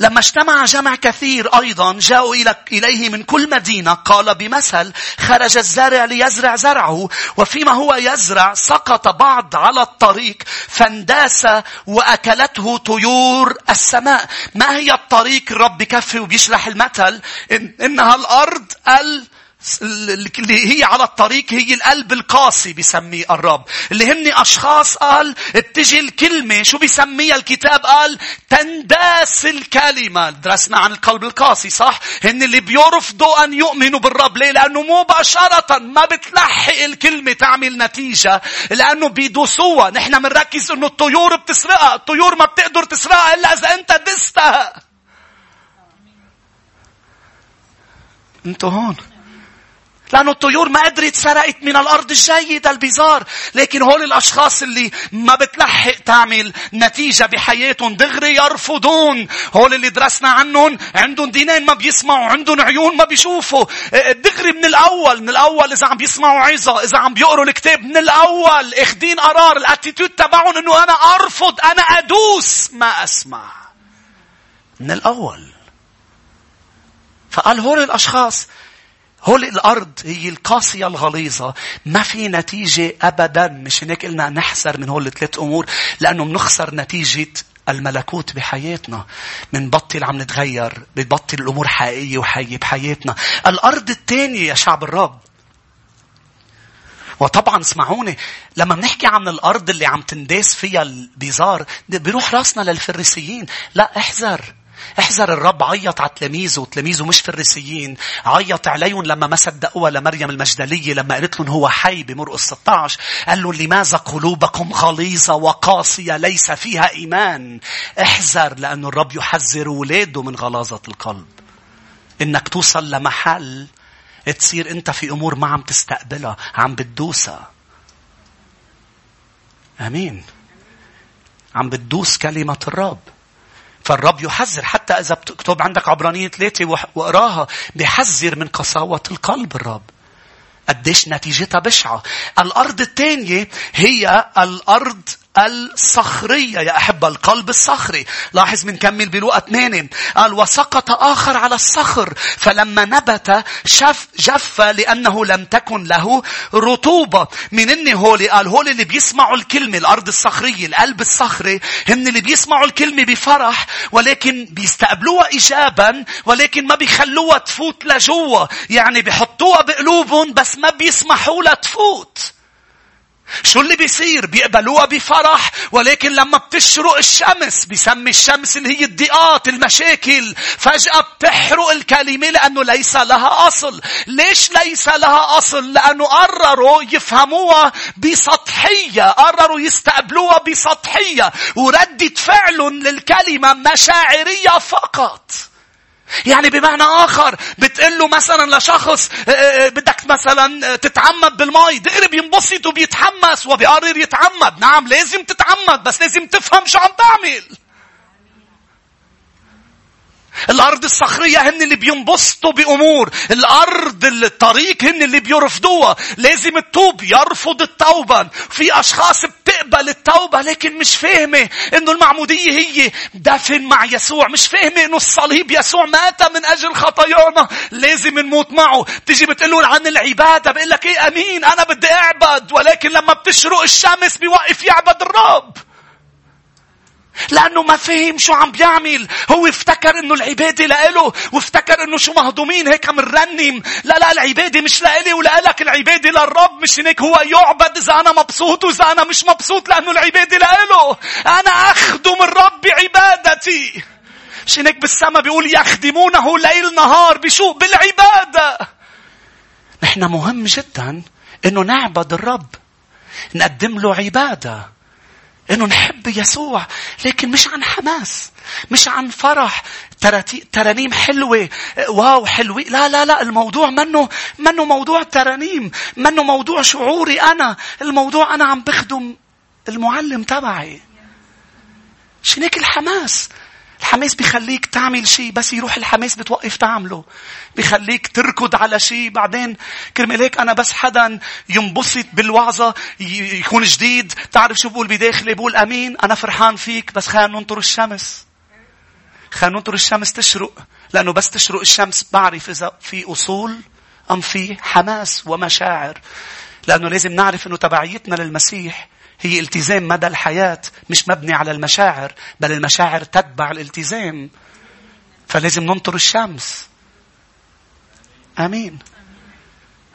لما اجتمع جمع كثير أيضا جاءوا إليه من كل مدينة قال بمثل خرج الزارع ليزرع زرعه وفيما هو يزرع سقط بعض على الطريق فانداس وأكلته طيور السماء. ما هي الطريق؟ الرب بكفي وبيشرح المثل. إن إنها الأرض ال اللي هي على الطريق هي القلب القاسي بيسميه الرب. اللي هن أشخاص قال بتجي الكلمة شو بيسميها الكتاب؟ قال تنداس الكلمة. درسنا عن القلب القاسي صح؟ هن اللي بيرفضوا أن يؤمنوا بالرب. ليه؟ لأنه مباشرة ما بتلحق الكلمة تعمل نتيجة. لأنه بيدوسوها نحن بنركز أنه الطيور بتسرقها. الطيور ما بتقدر تسرقها إلا إذا أنت دستها. أنتوا هون. لأنه الطيور ما قدرت سرقت من الأرض الجيدة البزار. لكن هول الأشخاص اللي ما بتلحق تعمل نتيجة بحياتهم دغري يرفضون. هول اللي درسنا عنهم عندهم دينين ما بيسمعوا عندهم عيون ما بيشوفوا. دغري من الأول من الأول إذا عم بيسمعوا عظة إذا عم بيقروا الكتاب من الأول اخدين قرار الاتيتود تبعهم إنه أنا أرفض أنا أدوس ما أسمع. من الأول. فقال هول الأشخاص هول الأرض هي القاسية الغليظة. ما في نتيجة أبدا. مش هيك قلنا نحذر من هول الثلاث أمور لأنه بنخسر نتيجة الملكوت بحياتنا. بنبطل عم نتغير بتبطل الأمور حقيقية وحية بحياتنا. الأرض الثانية يا شعب الرب. وطبعا اسمعوني لما بنحكي عن الأرض اللي عم تنداس فيها البزار بيروح راسنا للفريسيين. لا احذر. احذر الرب عيط على تلاميذه وتلاميذه مش فريسيين عيط عليهم لما ما صدقوها لمريم المجدلية لما قالت لهم هو حي بمرقس 16 قال له لماذا قلوبكم غليظة وقاسية ليس فيها إيمان؟ احذر لأن الرب يحذر ولاده من غلاظة القلب. إنك توصل لمحل تصير أنت في أمور ما عم تستقبلها عم بتدوسها. أمين. عم بتدوس كلمة الرب. فالرب يحذر حتى إذا بتكتب عندك عبرانية ثلاثة واقراها بيحذر من قساوة القلب الرب. قديش نتيجتها بشعة. الأرض الثانية هي الأرض الصخرية يا أحبة القلب الصخري. لاحظ من كمل بلوقة 8 قال وسقط آخر على الصخر. فلما نبت شف جف لأنه لم تكن له رطوبة. من إن هولي قال هولي اللي بيسمعوا الكلمة الأرض الصخرية القلب الصخري. هن اللي بيسمعوا الكلمة بفرح ولكن بيستقبلوها إيجابا ولكن ما بيخلوها تفوت لجوا. يعني بيحطوها بقلوبهم بس ما بيسمحوا لها تفوت. شو اللي بيصير؟ بيقبلوها بفرح. ولكن لما بتشرق الشمس بيسمي الشمس اللي هي الضيقات المشاكل. فجأة بتحرق الكلمة لأنه ليس لها أصل. ليش ليس لها أصل؟ لأنه قرروا يفهموها بسطحية. قرروا يستقبلوها بسطحية. وردة فعل للكلمة مشاعرية فقط. يعني بمعنى آخر بتقول له مثلا لشخص آه، آه، بدك مثلا تتعمد بالماء دغري بينبسط وبيتحمس وبيقرر يتعمد. نعم لازم تتعمد بس لازم تفهم شو عم تعمل. الأرض الصخرية هن اللي بينبسطوا بأمور. الأرض الطريق هن اللي بيرفضوها. لازم التوب يرفض التوبة. في أشخاص بتقبل التوبة لكن مش فاهمة إنه المعمودية هي دفن مع يسوع. مش فاهمة إنه الصليب يسوع مات من أجل خطايانا. لازم نموت معه. تيجي بتقول عن العبادة. بقول لك إيه أمين أنا بدي أعبد ولكن لما بتشرق الشمس بيوقف يعبد الرب. لأنه ما فهم شو عم بيعمل. هو افتكر إنه العبادة لإله وافتكر إنه شو مهضومين هيك عم نرنم. لا لا العبادة مش لإلي ولإلك العبادة للرب مش هيك هو يعبد إذا أنا مبسوط وإذا أنا مش مبسوط لأنه العبادة لإله. أنا أخدم الرب بعبادتي. مش هيك بالسما بيقول يخدمونه ليل نهار بشو؟ بالعبادة. نحن مهم جدا إنه نعبد الرب. نقدم له عبادة إنه نحب يسوع لكن مش عن حماس مش عن فرح ترانيم حلوة واو حلوة لا لا لا الموضوع منه منه موضوع ترانيم منه موضوع شعوري أنا الموضوع أنا عم بخدم المعلم تبعي. شنيك الحماس؟ الحماس بيخليك تعمل شيء بس يروح الحماس بتوقف تعمله. بيخليك تركض على شيء. بعدين كرمال هيك أنا بس حدا ينبسط بالوعظة يكون جديد. تعرف شو بقول بداخلي؟ بقول أمين أنا فرحان فيك بس خلينا ننطر الشمس. خلينا ننطر الشمس تشرق لأنه بس تشرق الشمس بعرف إذا في أصول أم في حماس ومشاعر. لأنه لازم نعرف أنه تبعيتنا للمسيح هي التزام مدى الحياة مش مبني على المشاعر بل المشاعر تتبع الالتزام. فلازم ننطر الشمس. آمين.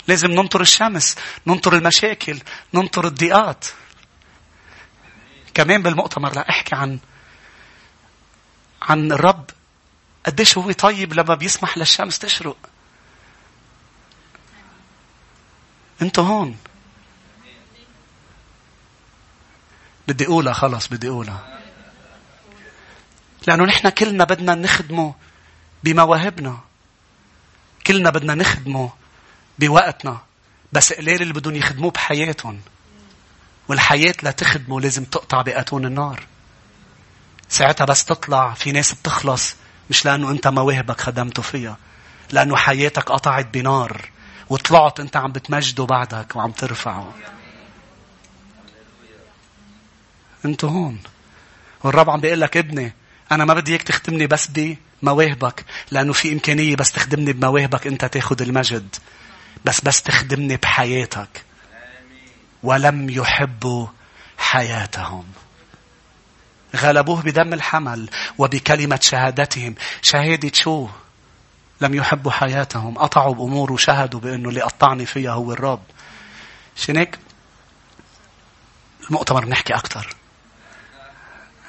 لازم ننطر الشمس ننطر المشاكل ننطر الضيقات. كمان بالمؤتمر لا أحكي عن عن الرب. قديش هو طيب لما بيسمح للشمس تشرق. أنتوا هون. بدي أقولها خلص بدي أقولها. لأنه نحن كلنا بدنا نخدمه بمواهبنا. كلنا بدنا نخدمه بوقتنا. بس قليل اللي بدهم يخدموه بحياتهم. والحياة لا تخدمه لازم تقطع بأتون النار. ساعتها بس تطلع في ناس بتخلص مش لأنه أنت مواهبك خدمته فيها. لأنه حياتك قطعت بنار. وطلعت أنت عم بتمجده بعدك وعم ترفعه. انت هون. والرب عم بيقول لك ابني أنا ما بدي إياك تخدمني بس بمواهبك لأنه في إمكانية بس تخدمني بمواهبك أنت تاخذ المجد. بس بس تخدمني بحياتك. ولم يحبوا حياتهم. غلبوه بدم الحمل وبكلمة شهادتهم. شهادة شو؟ لم يحبوا حياتهم. قطعوا بأمور وشهدوا بأنه اللي قطعني فيها هو الرب. شنك المؤتمر بنحكي أكثر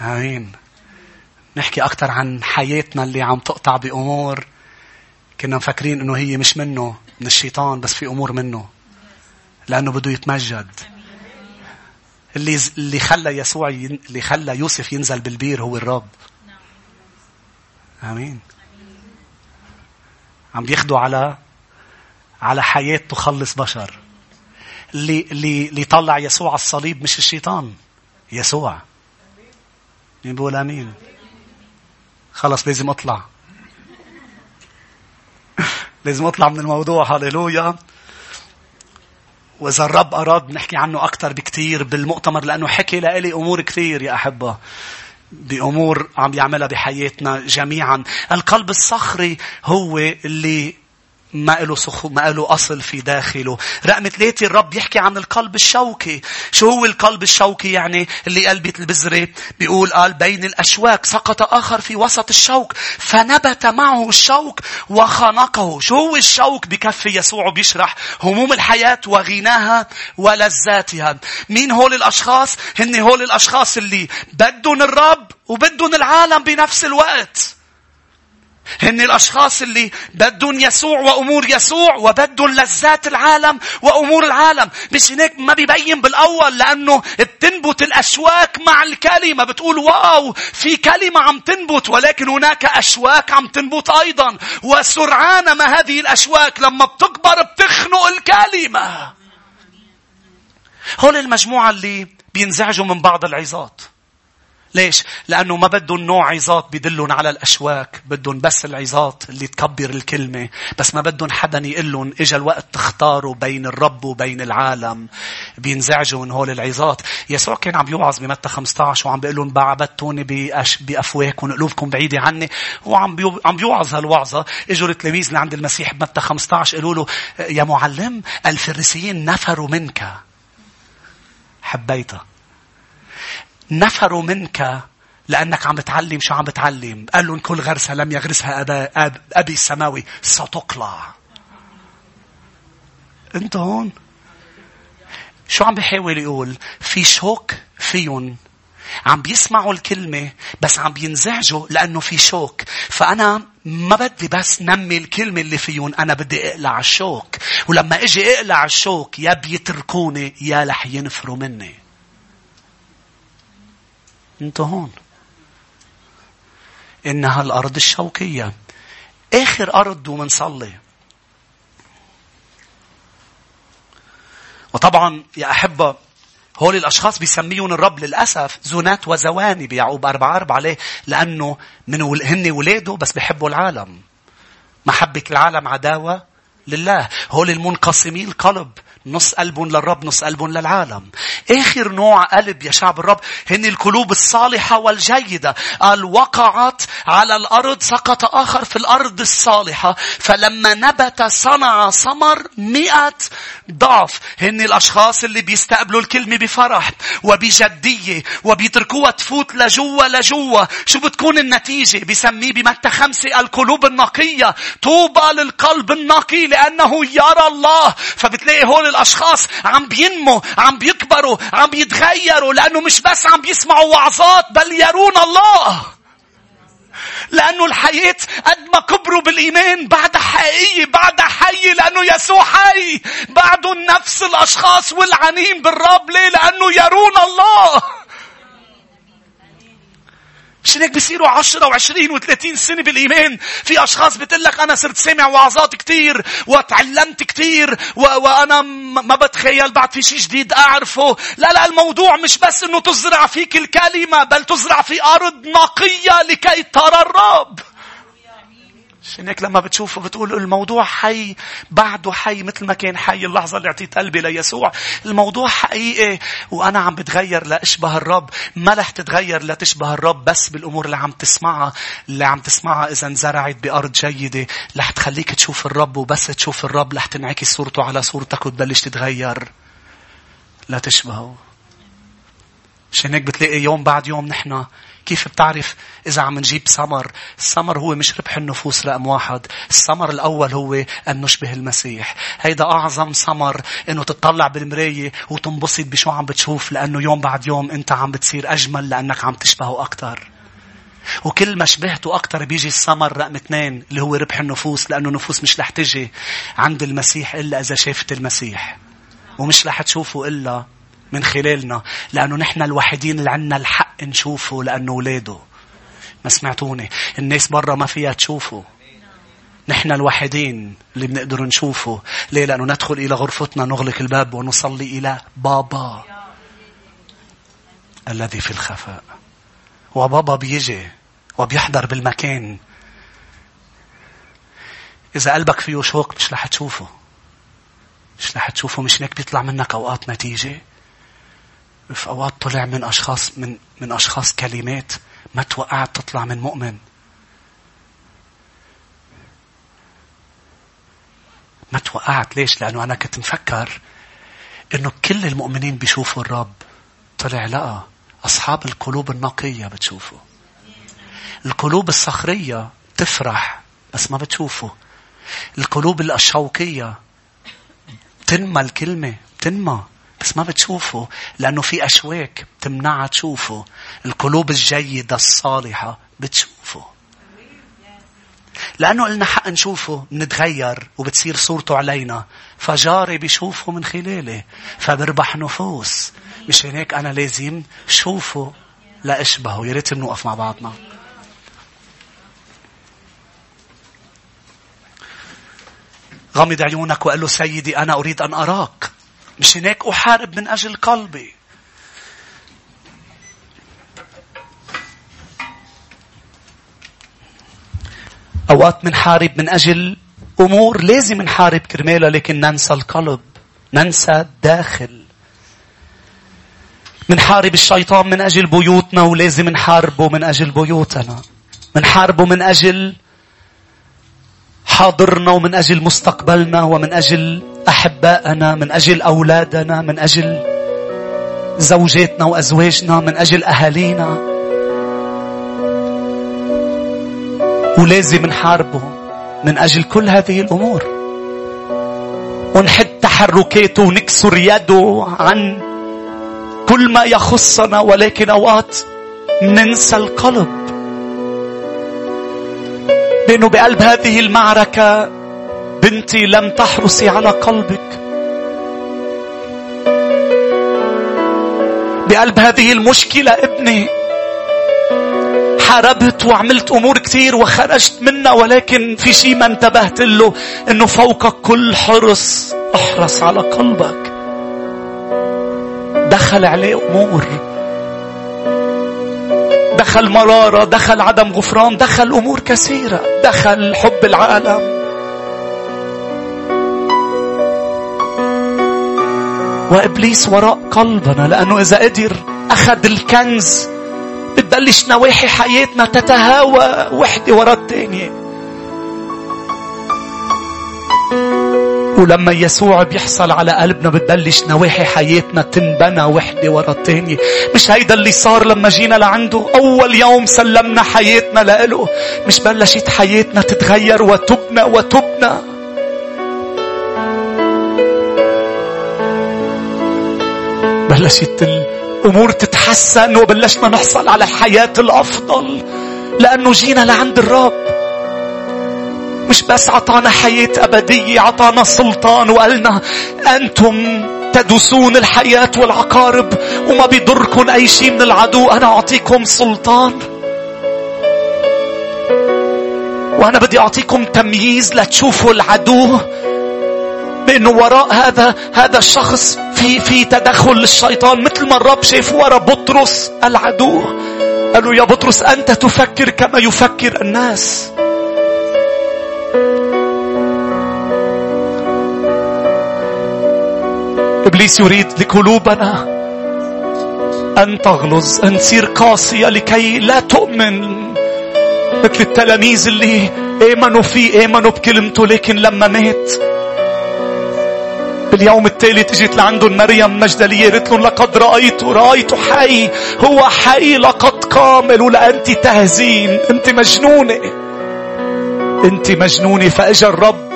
آمين. نحكي أكثر عن حياتنا اللي عم تقطع بأمور كنا مفكرين إنه هي مش منه من الشيطان بس في أمور منه لأنه بده يتمجد. اللي اللي خلى يسوع ين... اللي خلى يوسف ينزل بالبير هو الرب. آمين. عم بياخدوا على على حياة تخلص بشر. اللي اللي اللي طلع يسوع على الصليب مش الشيطان يسوع. مين بيقول آمين. خلص لازم أطلع. لازم أطلع من الموضوع. هاليلويا وإذا الرب أراد نحكي عنه أكثر بكثير بالمؤتمر لأنه حكي لإلي أمور كثير يا أحبة. بأمور عم يعملها بحياتنا جميعا. القلب الصخري هو اللي ما له سخو ما له أصل في داخله. رقم ثلاثة الرب يحكي عن القلب الشوكي. شو هو القلب الشوكي يعني اللي قلبة البزرة بيقول قال بين الأشواك سقط آخر في وسط الشوك فنبت معه الشوك وخنقه. شو هو الشوك بكفي يسوع بيشرح هموم الحياة وغناها ولذاتها. مين هول الأشخاص؟ هن هول الأشخاص اللي بدهم الرب وبدهم العالم بنفس الوقت. هن الأشخاص اللي بدهم يسوع وأمور يسوع وبدهم لذات العالم وأمور العالم. مش هيك ما بيبين بالأول لأنه بتنبت الأشواك مع الكلمة. بتقول واو في كلمة عم تنبت ولكن هناك أشواك عم تنبت أيضا. وسرعان ما هذه الأشواك لما بتكبر بتخنق الكلمة. هول المجموعة اللي بينزعجوا من بعض العظات. ليش؟ لأنه ما بدهم نوع عظات بيدلهم على الأشواك. بدهم بس العظات اللي تكبر الكلمة. بس ما بدهم حدا يقول لهم إجا الوقت تختاروا بين الرب وبين العالم. بينزعجوا من هول العظات. يسوع كان عم يوعظ بمتى 15 وعم بيقول لهم بعبدتوني بأفواهكم قلوبكم بعيدة عني. وعم بيو... عم بيوعظ هالوعظة. إجوا التلاميذ اللي عند المسيح بمتى 15 قالوا له يا معلم الفريسيين نفروا منك. حبيتها. نفروا منك لأنك عم بتعلم شو عم بتعلم. قال لهم كل غرسة لم يغرسها أبا أب أبي السماوي ستقلع. أنت هون. شو عم بيحاول يقول؟ في شوك فيهم عم بيسمعوا الكلمة بس عم بينزعجوا لأنه في شوك. فأنا ما بدي بس نمي الكلمة اللي فيهم أنا بدي أقلع الشوك. ولما أجي أقلع الشوك يا بيتركوني يا رح ينفروا مني. أنتوا هون إنها الأرض الشوكية آخر أرض ومنصلي وطبعا يا أحبة هول الأشخاص بيسميهم الرب للأسف زونات وزواني بيعقوب أربعة أربعة ليه؟ لأنه من هن ولاده بس بيحبوا العالم. محبة العالم عداوة لله. هول المنقسمي القلب نص قلب للرب نص قلب للعالم. آخر نوع قلب يا شعب الرب هن القلوب الصالحة والجيدة. قال وقعت على الأرض سقط آخر في الأرض الصالحة. فلما نبت صنع ثمر مئة ضعف. هن الأشخاص اللي بيستقبلوا الكلمة بفرح وبجدية وبيتركوها تفوت لجوا لجوا. شو بتكون النتيجة؟ بسميه بمتى خمسة القلوب النقية. طوبى للقلب النقي لأنه يرى الله. فبتلاقي هول الأشخاص عم بينموا عم بيكبروا عم بيتغيروا لأنه مش بس عم بيسمعوا وعظات بل يرون الله. لأنه الحياة قد ما كبروا بالإيمان بعدها حقيقية بعدها حية لأنه يسوع حي. بعدهم نفس الأشخاص والعنين بالرب ليه؟ لأنه يرون الله. مش هيك بيصيروا عشرة وعشرين وثلاثين سنة بالإيمان. في أشخاص بتقول لك أنا صرت سامع وعظات كتير وتعلمت كتير و... وأنا ما بتخيل بعد في شيء جديد أعرفه. لا لا الموضوع مش بس إنه تزرع فيك الكلمة بل تزرع في أرض نقية لكي ترى الرب. عشان هيك لما بتشوفه بتقول الموضوع حي بعده حي مثل ما كان حي اللحظة اللي اعطيت قلبي ليسوع. الموضوع حقيقي وأنا عم بتغير لأشبه الرب. ما رح تتغير لتشبه الرب بس بالأمور اللي عم تسمعها. اللي عم تسمعها إذا انزرعت بأرض جيدة رح تخليك تشوف الرب وبس تشوف الرب رح تنعكس صورته على صورتك وتبلش تتغير. لا تشبهه. عشان هيك بتلاقي يوم بعد يوم نحن كيف بتعرف إذا عم نجيب سمر؟ السمر هو مش ربح النفوس رقم واحد. السمر الأول هو أن نشبه المسيح. هيدا أعظم سمر إنه تطلع بالمراية وتنبسط بشو عم بتشوف لأنه يوم بعد يوم أنت عم بتصير أجمل لأنك عم تشبهه أكثر. وكل ما شبهته أكثر بيجي السمر رقم اثنين اللي هو ربح النفوس لأنه النفوس مش رح تجي عند المسيح إلا إذا شافت المسيح. ومش رح تشوفه إلا من خلالنا لأنه نحن الوحيدين اللي عنا الحق نشوفه لأنه ولاده. ما سمعتوني؟ الناس برا ما فيها تشوفه. نحن الوحيدين اللي بنقدر نشوفه. ليه؟ لأنه ندخل إلى غرفتنا نغلق الباب ونصلي إلى بابا الذي في الخفاء. وبابا بيجي وبيحضر بالمكان. إذا قلبك فيه شوق مش رح تشوفه. مش رح تشوفه مش هيك بيطلع منك أوقات نتيجة. في أوقات طلع من أشخاص من من أشخاص كلمات ما توقعت تطلع من مؤمن. ما توقعت ليش؟ لأنه أنا كنت مفكر إنه كل المؤمنين بيشوفوا الرب. طلع لا أصحاب القلوب النقية بتشوفوا القلوب الصخرية تفرح بس ما بتشوفه. القلوب الشوكية تنمى الكلمة تنمى. بس ما بتشوفه لأنه في أشواك تمنعها تشوفه القلوب الجيدة الصالحة بتشوفه لأنه قلنا حق نشوفه نتغير وبتصير صورته علينا. فجاري بيشوفه من خلاله فبربح نفوس. مش هيك أنا لازم شوفه لأشبهه. يا ريت بنوقف مع بعضنا. غمض عيونك وقال له سيدي أنا أريد أن أراك. مش هناك أحارب من أجل قلبي. أوقات منحارب من أجل أمور لازم نحارب كرمالها لكن ننسى القلب ننسى الداخل. منحارب الشيطان من أجل بيوتنا ولازم نحاربه من أجل بيوتنا. منحاربه من أجل حاضرنا ومن أجل مستقبلنا ومن أجل أحبائنا من أجل أولادنا من أجل زوجاتنا وأزواجنا من أجل أهالينا. ولازم نحاربه من أجل كل هذه الأمور. ونحد تحركاته ونكسر يده عن كل ما يخصنا ولكن أوقات ننسى القلب. لأنه بقلب هذه المعركة بنتي لم تحرصي على قلبك. بقلب هذه المشكلة ابني حاربت وعملت أمور كثير وخرجت منها ولكن في شيء ما انتبهت له أنه فوق كل حرص أحرص على قلبك. دخل عليه أمور. دخل مرارة دخل عدم غفران دخل أمور كثيرة. دخل حب العالم. وإبليس وراء قلبنا لأنه إذا قدر أخذ الكنز بتبلش نواحي حياتنا تتهاوى وحدة ورا الثانية ولما يسوع بيحصل على قلبنا بتبلش نواحي حياتنا تنبنى وحدة ورا الثانية مش هيدا اللي صار لما جينا لعنده؟ أول يوم سلمنا حياتنا لإله. مش بلشت حياتنا تتغير وتبنى وتبنى. بلشت الأمور تتحسن وبلشنا نحصل على الحياة الأفضل لأنه جينا لعند الرب. مش بس عطانا حياة أبدية عطانا سلطان وقالنا أنتم تدوسون الحياة والعقارب وما بيضركم أي شيء من العدو أنا أعطيكم سلطان. وأنا بدي أعطيكم تمييز لتشوفوا العدو بأنه وراء هذا هذا الشخص. في في تدخل للشيطان مثل ما الرب شاف وراء بطرس العدو. قال له يا بطرس أنت تفكر كما يفكر الناس. إبليس يريد لقلوبنا أن تغلظ أن تصير قاسية لكي لا تؤمن. مثل التلاميذ اللي آمنوا فيه آمنوا بكلمته لكن لما مات باليوم التالي تجيت لعندهم مريم مجدلية قلت لهم لقد رأيت رأيت حي هو حي لقد قام قالوا أنت تهزين أنت مجنونة. أنت مجنونة فأجا الرب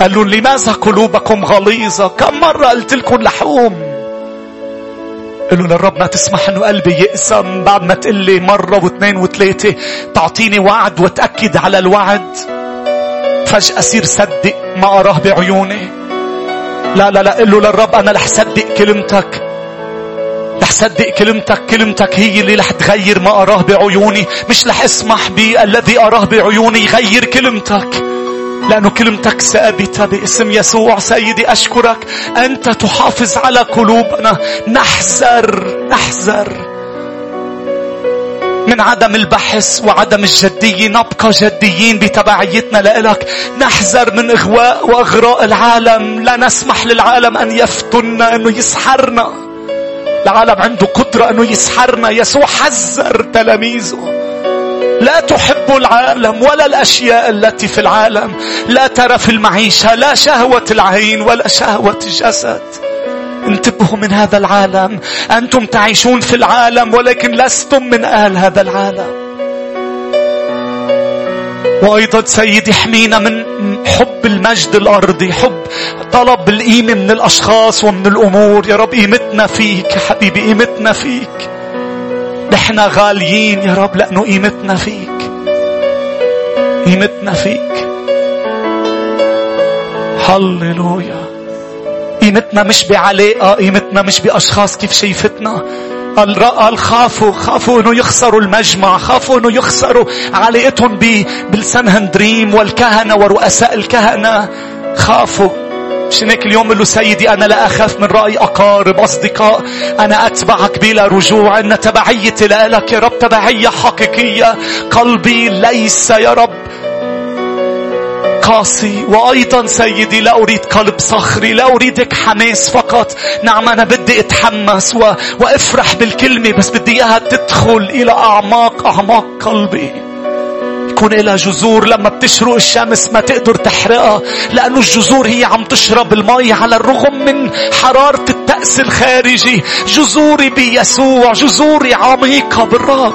قال له لماذا قلوبكم غليظة؟ كم مرة قلت لكم لحوم؟ قالوا للرب ما تسمح إنه قلبي يقسم بعد ما تقول لي مرة واثنين وثلاثة تعطيني وعد وتأكد على الوعد. فجأة صير صدق ما أراه بعيوني. لا لا لا قل له للرب أنا رح صدق كلمتك. رح صدق كلمتك. كلمتك هي اللي رح تغير ما أراه بعيوني. مش رح اسمح بي الذي أراه بعيوني يغير كلمتك. لأنه كلمتك ثابتة باسم يسوع. سيدي أشكرك. أنت تحافظ على قلوبنا. نحذر نحذر. من عدم البحث وعدم الجدية نبقى جديين بتبعيتنا لإلك. نحذر من إغواء وإغراء العالم. لا نسمح للعالم أن يفتنا أنه يسحرنا. العالم عنده قدرة أنه يسحرنا. يسوع حذر تلاميذه. لا تحب العالم ولا الأشياء التي في العالم. لا ترى في المعيشة لا شهوة العين ولا شهوة الجسد. انتبهوا من هذا العالم. أنتم تعيشون في العالم ولكن لستم من أهل هذا العالم. وأيضا سيدي احمينا من حب المجد الأرضي حب طلب القيمة من الأشخاص ومن الأمور. يا رب قيمتنا فيك يا حبيبي قيمتنا فيك. نحن غاليين يا رب لأنه قيمتنا فيك. قيمتنا فيك. هللويا. قيمتنا مش بعلاقة قيمتنا مش بأشخاص كيف شايفتنا. قال خافوا خافوا إنه يخسروا المجمع خافوا إنه يخسروا علاقتهم بالسنهندريم والكهنة ورؤساء الكهنة. خافوا. مشان هيك اليوم له سيدي أنا لا أخاف من رأي أقارب أصدقاء. أنا أتبعك بلا رجوع أن تبعيتي لك يا رب تبعية حقيقية. قلبي ليس يا رب قاسي وأيضا سيدي لا أريد قلب صخري لا أريدك حماس فقط. نعم أنا بدي أتحمس و... وأفرح بالكلمة بس بدي إياها تدخل إلى أعماق أعماق قلبي. يكون لها جذور لما بتشرق الشمس ما تقدر تحرقها لأنه الجذور هي عم تشرب المي على الرغم من حرارة التأس الخارجي. جذوري بيسوع جذوري عميقة بالرب.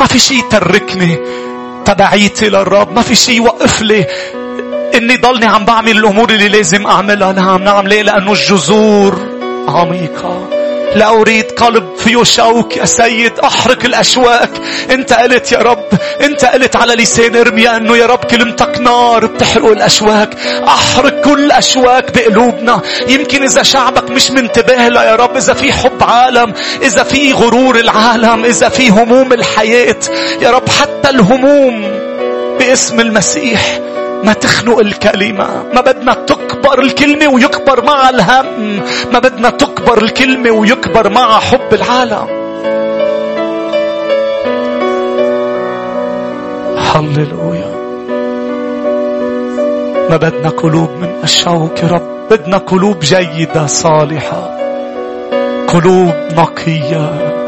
ما في شيء يتركني. تبعيتي للرب ما في شيء يوقف لي. إني ضلني عم بعمل الأمور اللي لازم أعملها. نعم نعم ليه؟ لأنه الجذور عميقة. لا أريد قلب فيه شوك يا سيد أحرق الأشواك. أنت قلت يا رب أنت قلت على لسان إرميا أنه يا رب كلمتك نار بتحرق الأشواك. أحرق كل أشواك بقلوبنا. يمكن إذا شعبك مش منتبه لها يا رب إذا في حب عالم إذا في غرور العالم إذا في هموم الحياة يا رب حتى الهموم باسم المسيح ما تخنق الكلمة. ما بدنا تكبر الكلمة ويكبر مع الهم. ما بدنا تكبر الكلمة ويكبر مع حب العالم. هللويا. ما بدنا قلوب من الشوك يا رب. بدنا قلوب جيدة صالحة. قلوب نقية.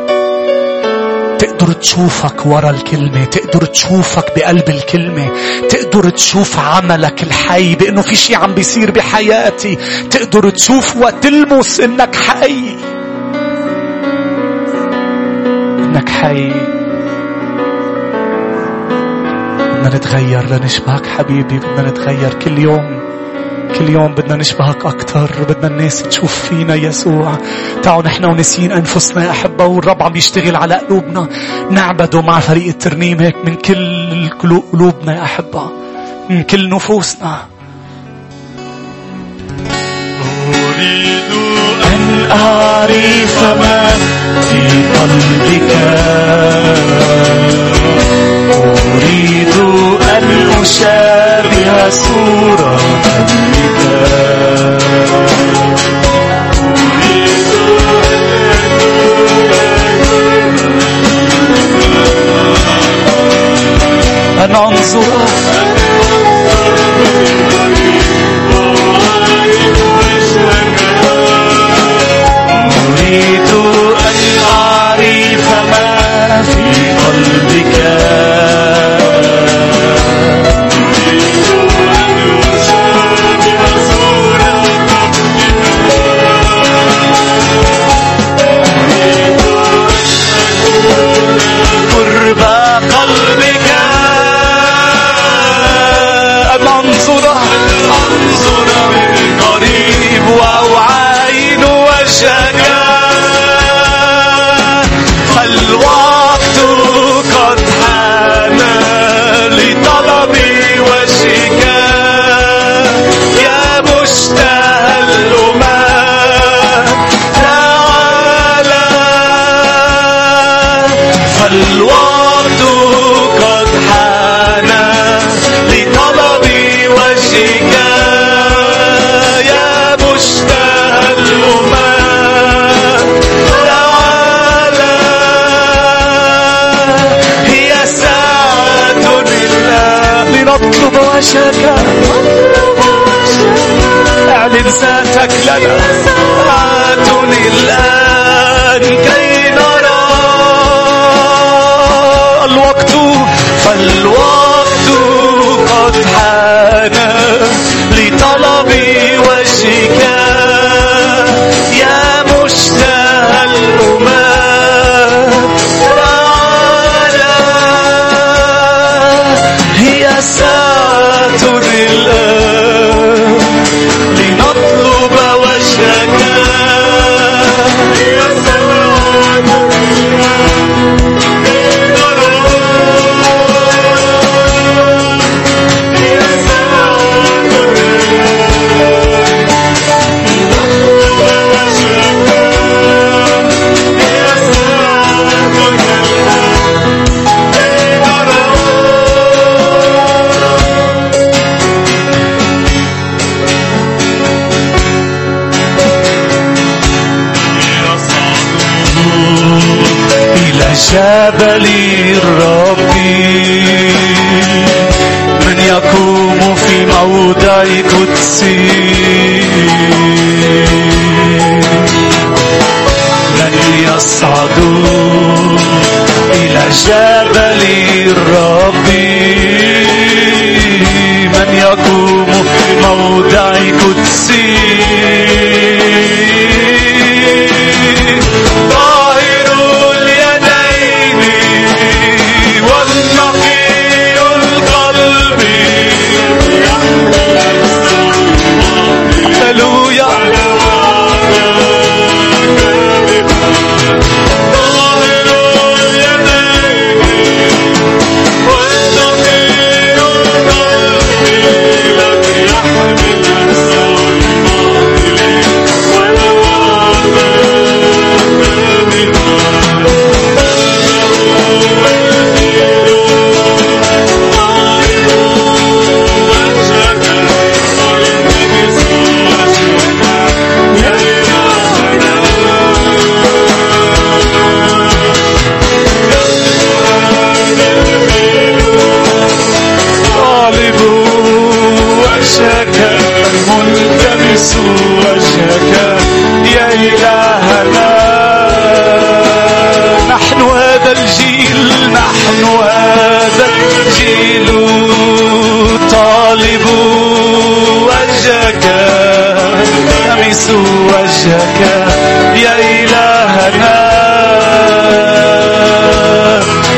تقدر تشوفك ورا الكلمة تقدر تشوفك بقلب الكلمة تقدر تشوف عملك الحي بأنه في شيء عم بيصير بحياتي تقدر تشوف وتلمس أنك حي. أنك حي. بدنا نتغير لنشبهك حبيبي بدنا نتغير كل يوم. كل يوم بدنا نشبهك أكثر بدنا الناس تشوف فينا يسوع. تعالوا نحن ونسيين أنفسنا يا أحبة والرب عم يشتغل على قلوبنا. نعبده مع فريق الترنيم هيك من كل قلوبنا يا أحبة من كل نفوسنا. أريد أن أعرف ما في قلبك. يسوع يا إلهنا.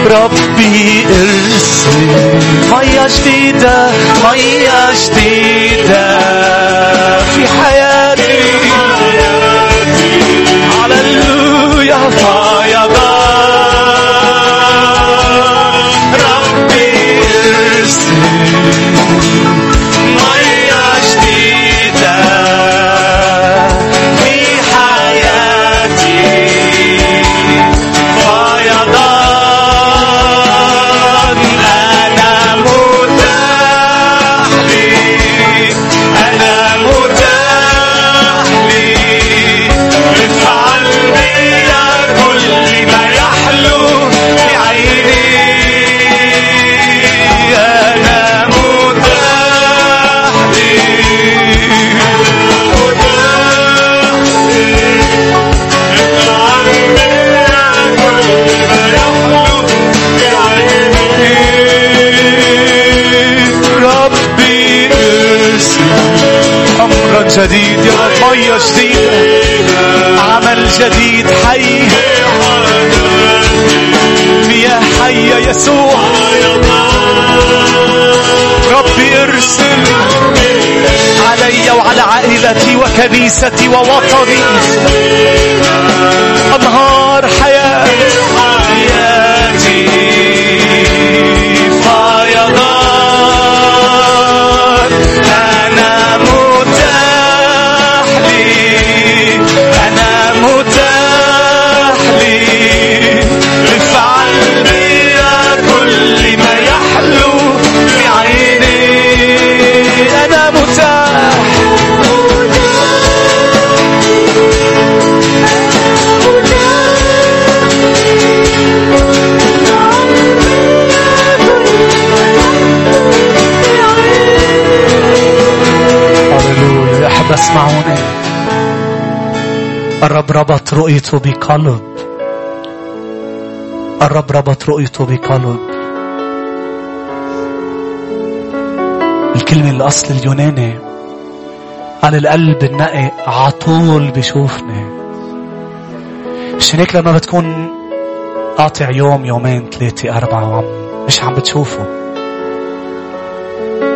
ربي ارسل مية جديدة مية جديدة في حياتي جديد يا رب مية عمل جديد حي. مياه حية يسوع. ربي ارسل علي وعلى عائلتي وكنيستي ووطني. أنهار حياة. الرب ربط رؤيته بقلب. الرب ربط رؤيته بقلب. الكلمة الأصل اليوناني. على القلب النقي عطول بشوفني. مشان هيك لما بتكون قاطع يوم يومين ثلاثة أربعة وعم مش عم بتشوفه.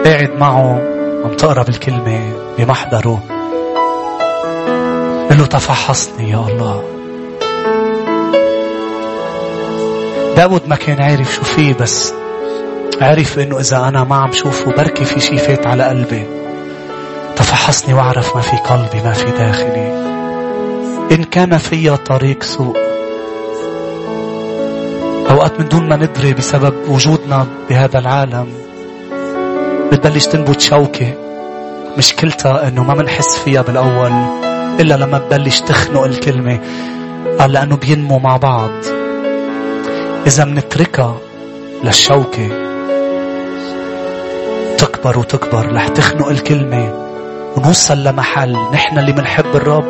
قاعد معه عم تقرأ بالكلمة بمحضره. تفحصني يا الله. داود ما كان عارف شو فيه بس عرف إنه إذا أنا ما عم شوفه بركي في شي فات على قلبي. تفحصني وأعرف ما في قلبي ما في داخلي. إن كان في طريق سوء أوقات من دون ما ندري بسبب وجودنا بهذا العالم بتبلش تنبت شوكة. مشكلتها إنه ما منحس فيها بالأول. إلا لما تبلش تخنق الكلمة قال لأنه بينمو مع بعض. إذا منتركها للشوكة. تكبر وتكبر رح تخنق الكلمة. ونوصل لمحل نحن اللي منحب الرب.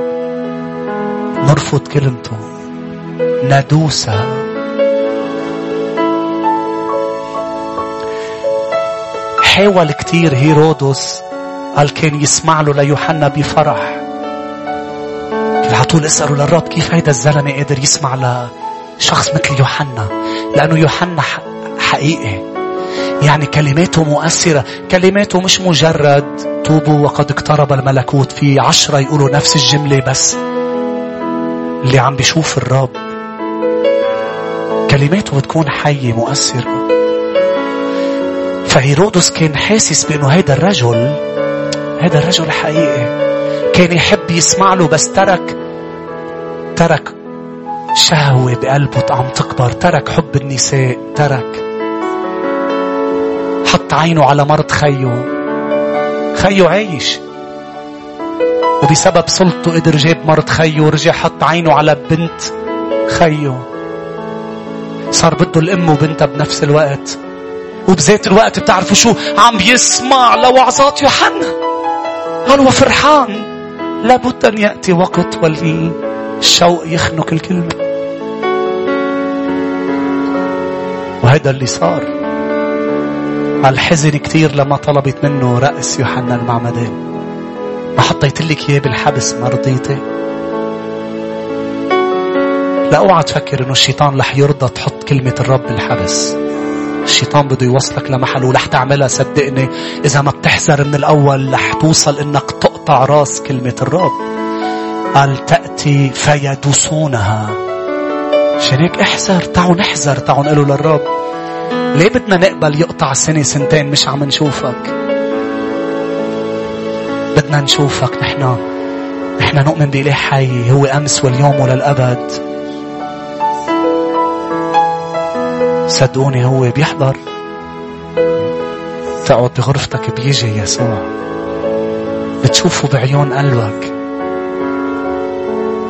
نرفض كلمته. ندوسها حاول كتير هيرودس. قال كان يسمع له ليوحنا بفرح. طول اسألوا للرب كيف هيدا الزلمة قادر يسمع لشخص مثل يوحنا؟ لأنه يوحنا حقيقي. يعني كلماته مؤثرة كلماته مش مجرد توبوا وقد اقترب الملكوت في عشرة يقولوا نفس الجملة بس اللي عم بيشوف الرب. كلماته بتكون حية مؤثرة. فهيرودس كان حاسس بأنه هيدا الرجل هيدا الرجل حقيقي. كان يحب يسمع له بس ترك ترك شهوة بقلبه عم تكبر ترك حب النساء ترك. حط عينه على مرض خيه. خيه عايش. وبسبب سلطته قدر جاب مرض خيه ورجع حط عينه على بنت خيه. صار بده الأم وبنتها بنفس الوقت. وبذات الوقت بتعرفوا شو؟ عم بيسمع لوعظات يوحنا. قال هو فرحان لابد أن يأتي وقت والشوق يخنق الكلمة وهذا اللي صار. الحزن كثير لما طلبت منه رأس يوحنا المعمدان ما حطيت لك إياه بالحبس ما رضيتي. لا أوعى تفكر إنه الشيطان رح يرضى تحط كلمة الرب بالحبس. الشيطان بده يوصلك لمحل ورح تعملها صدقني. إذا ما بتحذر من الأول رح توصل إنك تقطع راس كلمة الرب. قال تأتي فيدوسونها. عشان هيك احذر تعوا نحذر تعوا نقول للرب ليه بدنا نقبل يقطع سنة سنتين؟ مش عم نشوفك. بدنا نشوفك. نحن نحن نؤمن بإله حي. هو أمس واليوم وللأبد. صدقوني هو بيحضر. تقعد بغرفتك بيجي يسوع. بتشوفه بعيون قلبك.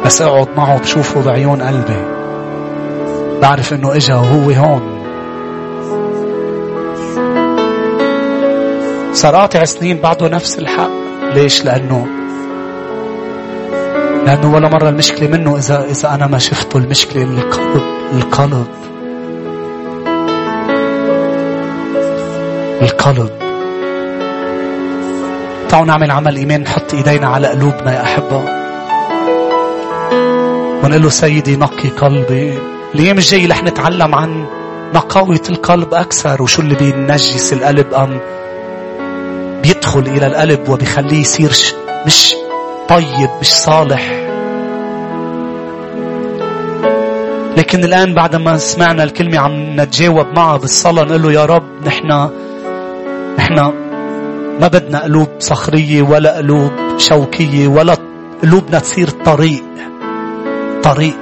بس اقعد معه بشوفه بعيون قلبي. بعرف انه اجا وهو هون. صار قاطع سنين بعده نفس الحق. ليش؟ لأنه لأنه ولا مرة المشكلة منه إذا إذا أنا ما شفته المشكلة القلب القلب. القلب. تعالوا نعمل عمل إيمان نحط إيدينا على قلوبنا يا أحبة. ونقول له سيدي نقي قلبي. الأيام الجاية رح نتعلم عن نقاوة القلب أكثر وشو اللي بينجس القلب أم بيدخل إلى القلب وبيخليه يصير مش طيب مش صالح. لكن الآن بعد ما سمعنا الكلمة عم نتجاوب معها بالصلاة نقول له يا رب نحن نحن ما بدنا قلوب صخرية ولا قلوب شوكية ولا قلوبنا تصير طريق. طريق.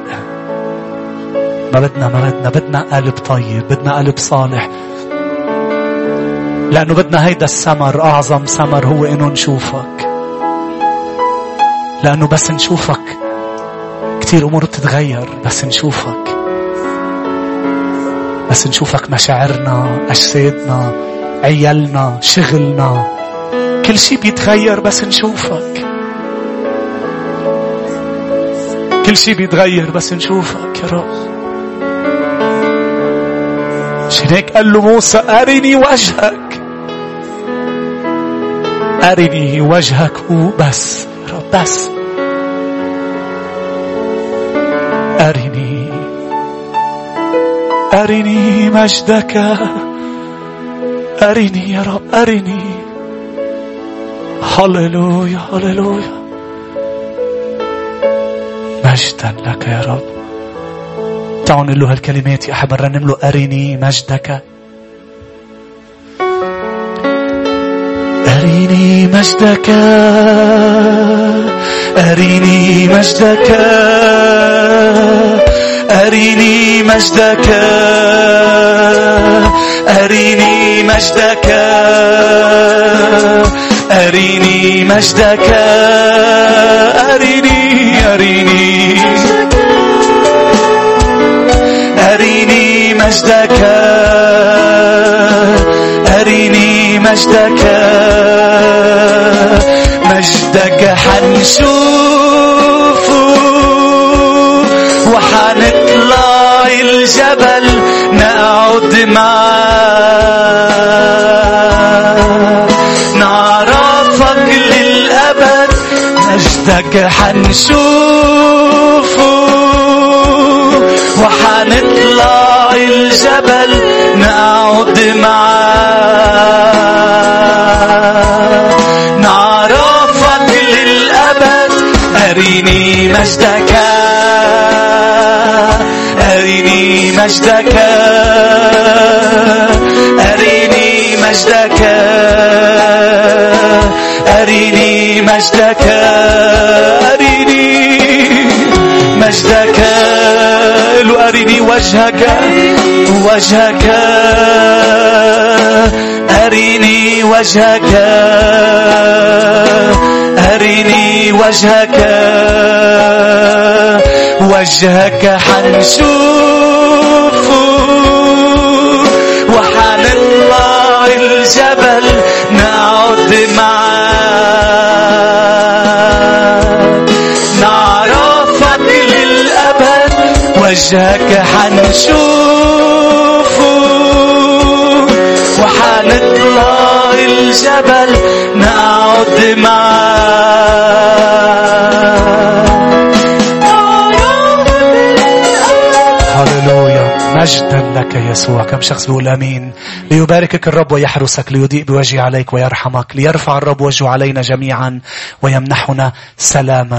ما بدنا ما بدنا بدنا قلب طيب بدنا قلب صالح. لأنه بدنا هيدا السمر أعظم سمر هو إنه نشوفك. لأنه بس نشوفك كثير أمور بتتغير بس نشوفك. بس نشوفك مشاعرنا أجسادنا عيالنا شغلنا. كل شيء بيتغير بس نشوفك. كل شيء بيتغير بس نشوفك يا رب. عشان هيك قال له موسى أرني وجهك. أرني وجهك وبس يا رب بس. أرني أرني مجدك. أرني يا رب أرني. هللويا هللويا. مجدا لك يا رب. تعالوا نقول له هالكلمات يا أحب نرنم له أرني مجدك. أريني مجدك. أريني مجدك. أريني مجدك. أريني مجدك. أريني مجدك. أريني أريني أريني مجدك. أريني مجدك. مجدك حنشوفه وحنطلع الجبل نقعد معاك مجدك حنشوفه وحنطلع الجبل نقعد معاك. نعرفك للأبد أريني مجدك. أريني مجدك. أريني مجدك. أريني مجدك أريني مجدك أريني وجهك وجهك أريني وجهك أريني وجهك وجهك حنشوفه وحنطلع الجبل. وجهك حنشوفه وحنطلع الجبل نقعد معاك هللويا. مجدا لك يسوع. كم شخص بيقول آمين. ليباركك الرب ويحرسك ليضيء بوجهه عليك ويرحمك ليرفع الرب وجهه علينا جميعا ويمنحنا سلاما.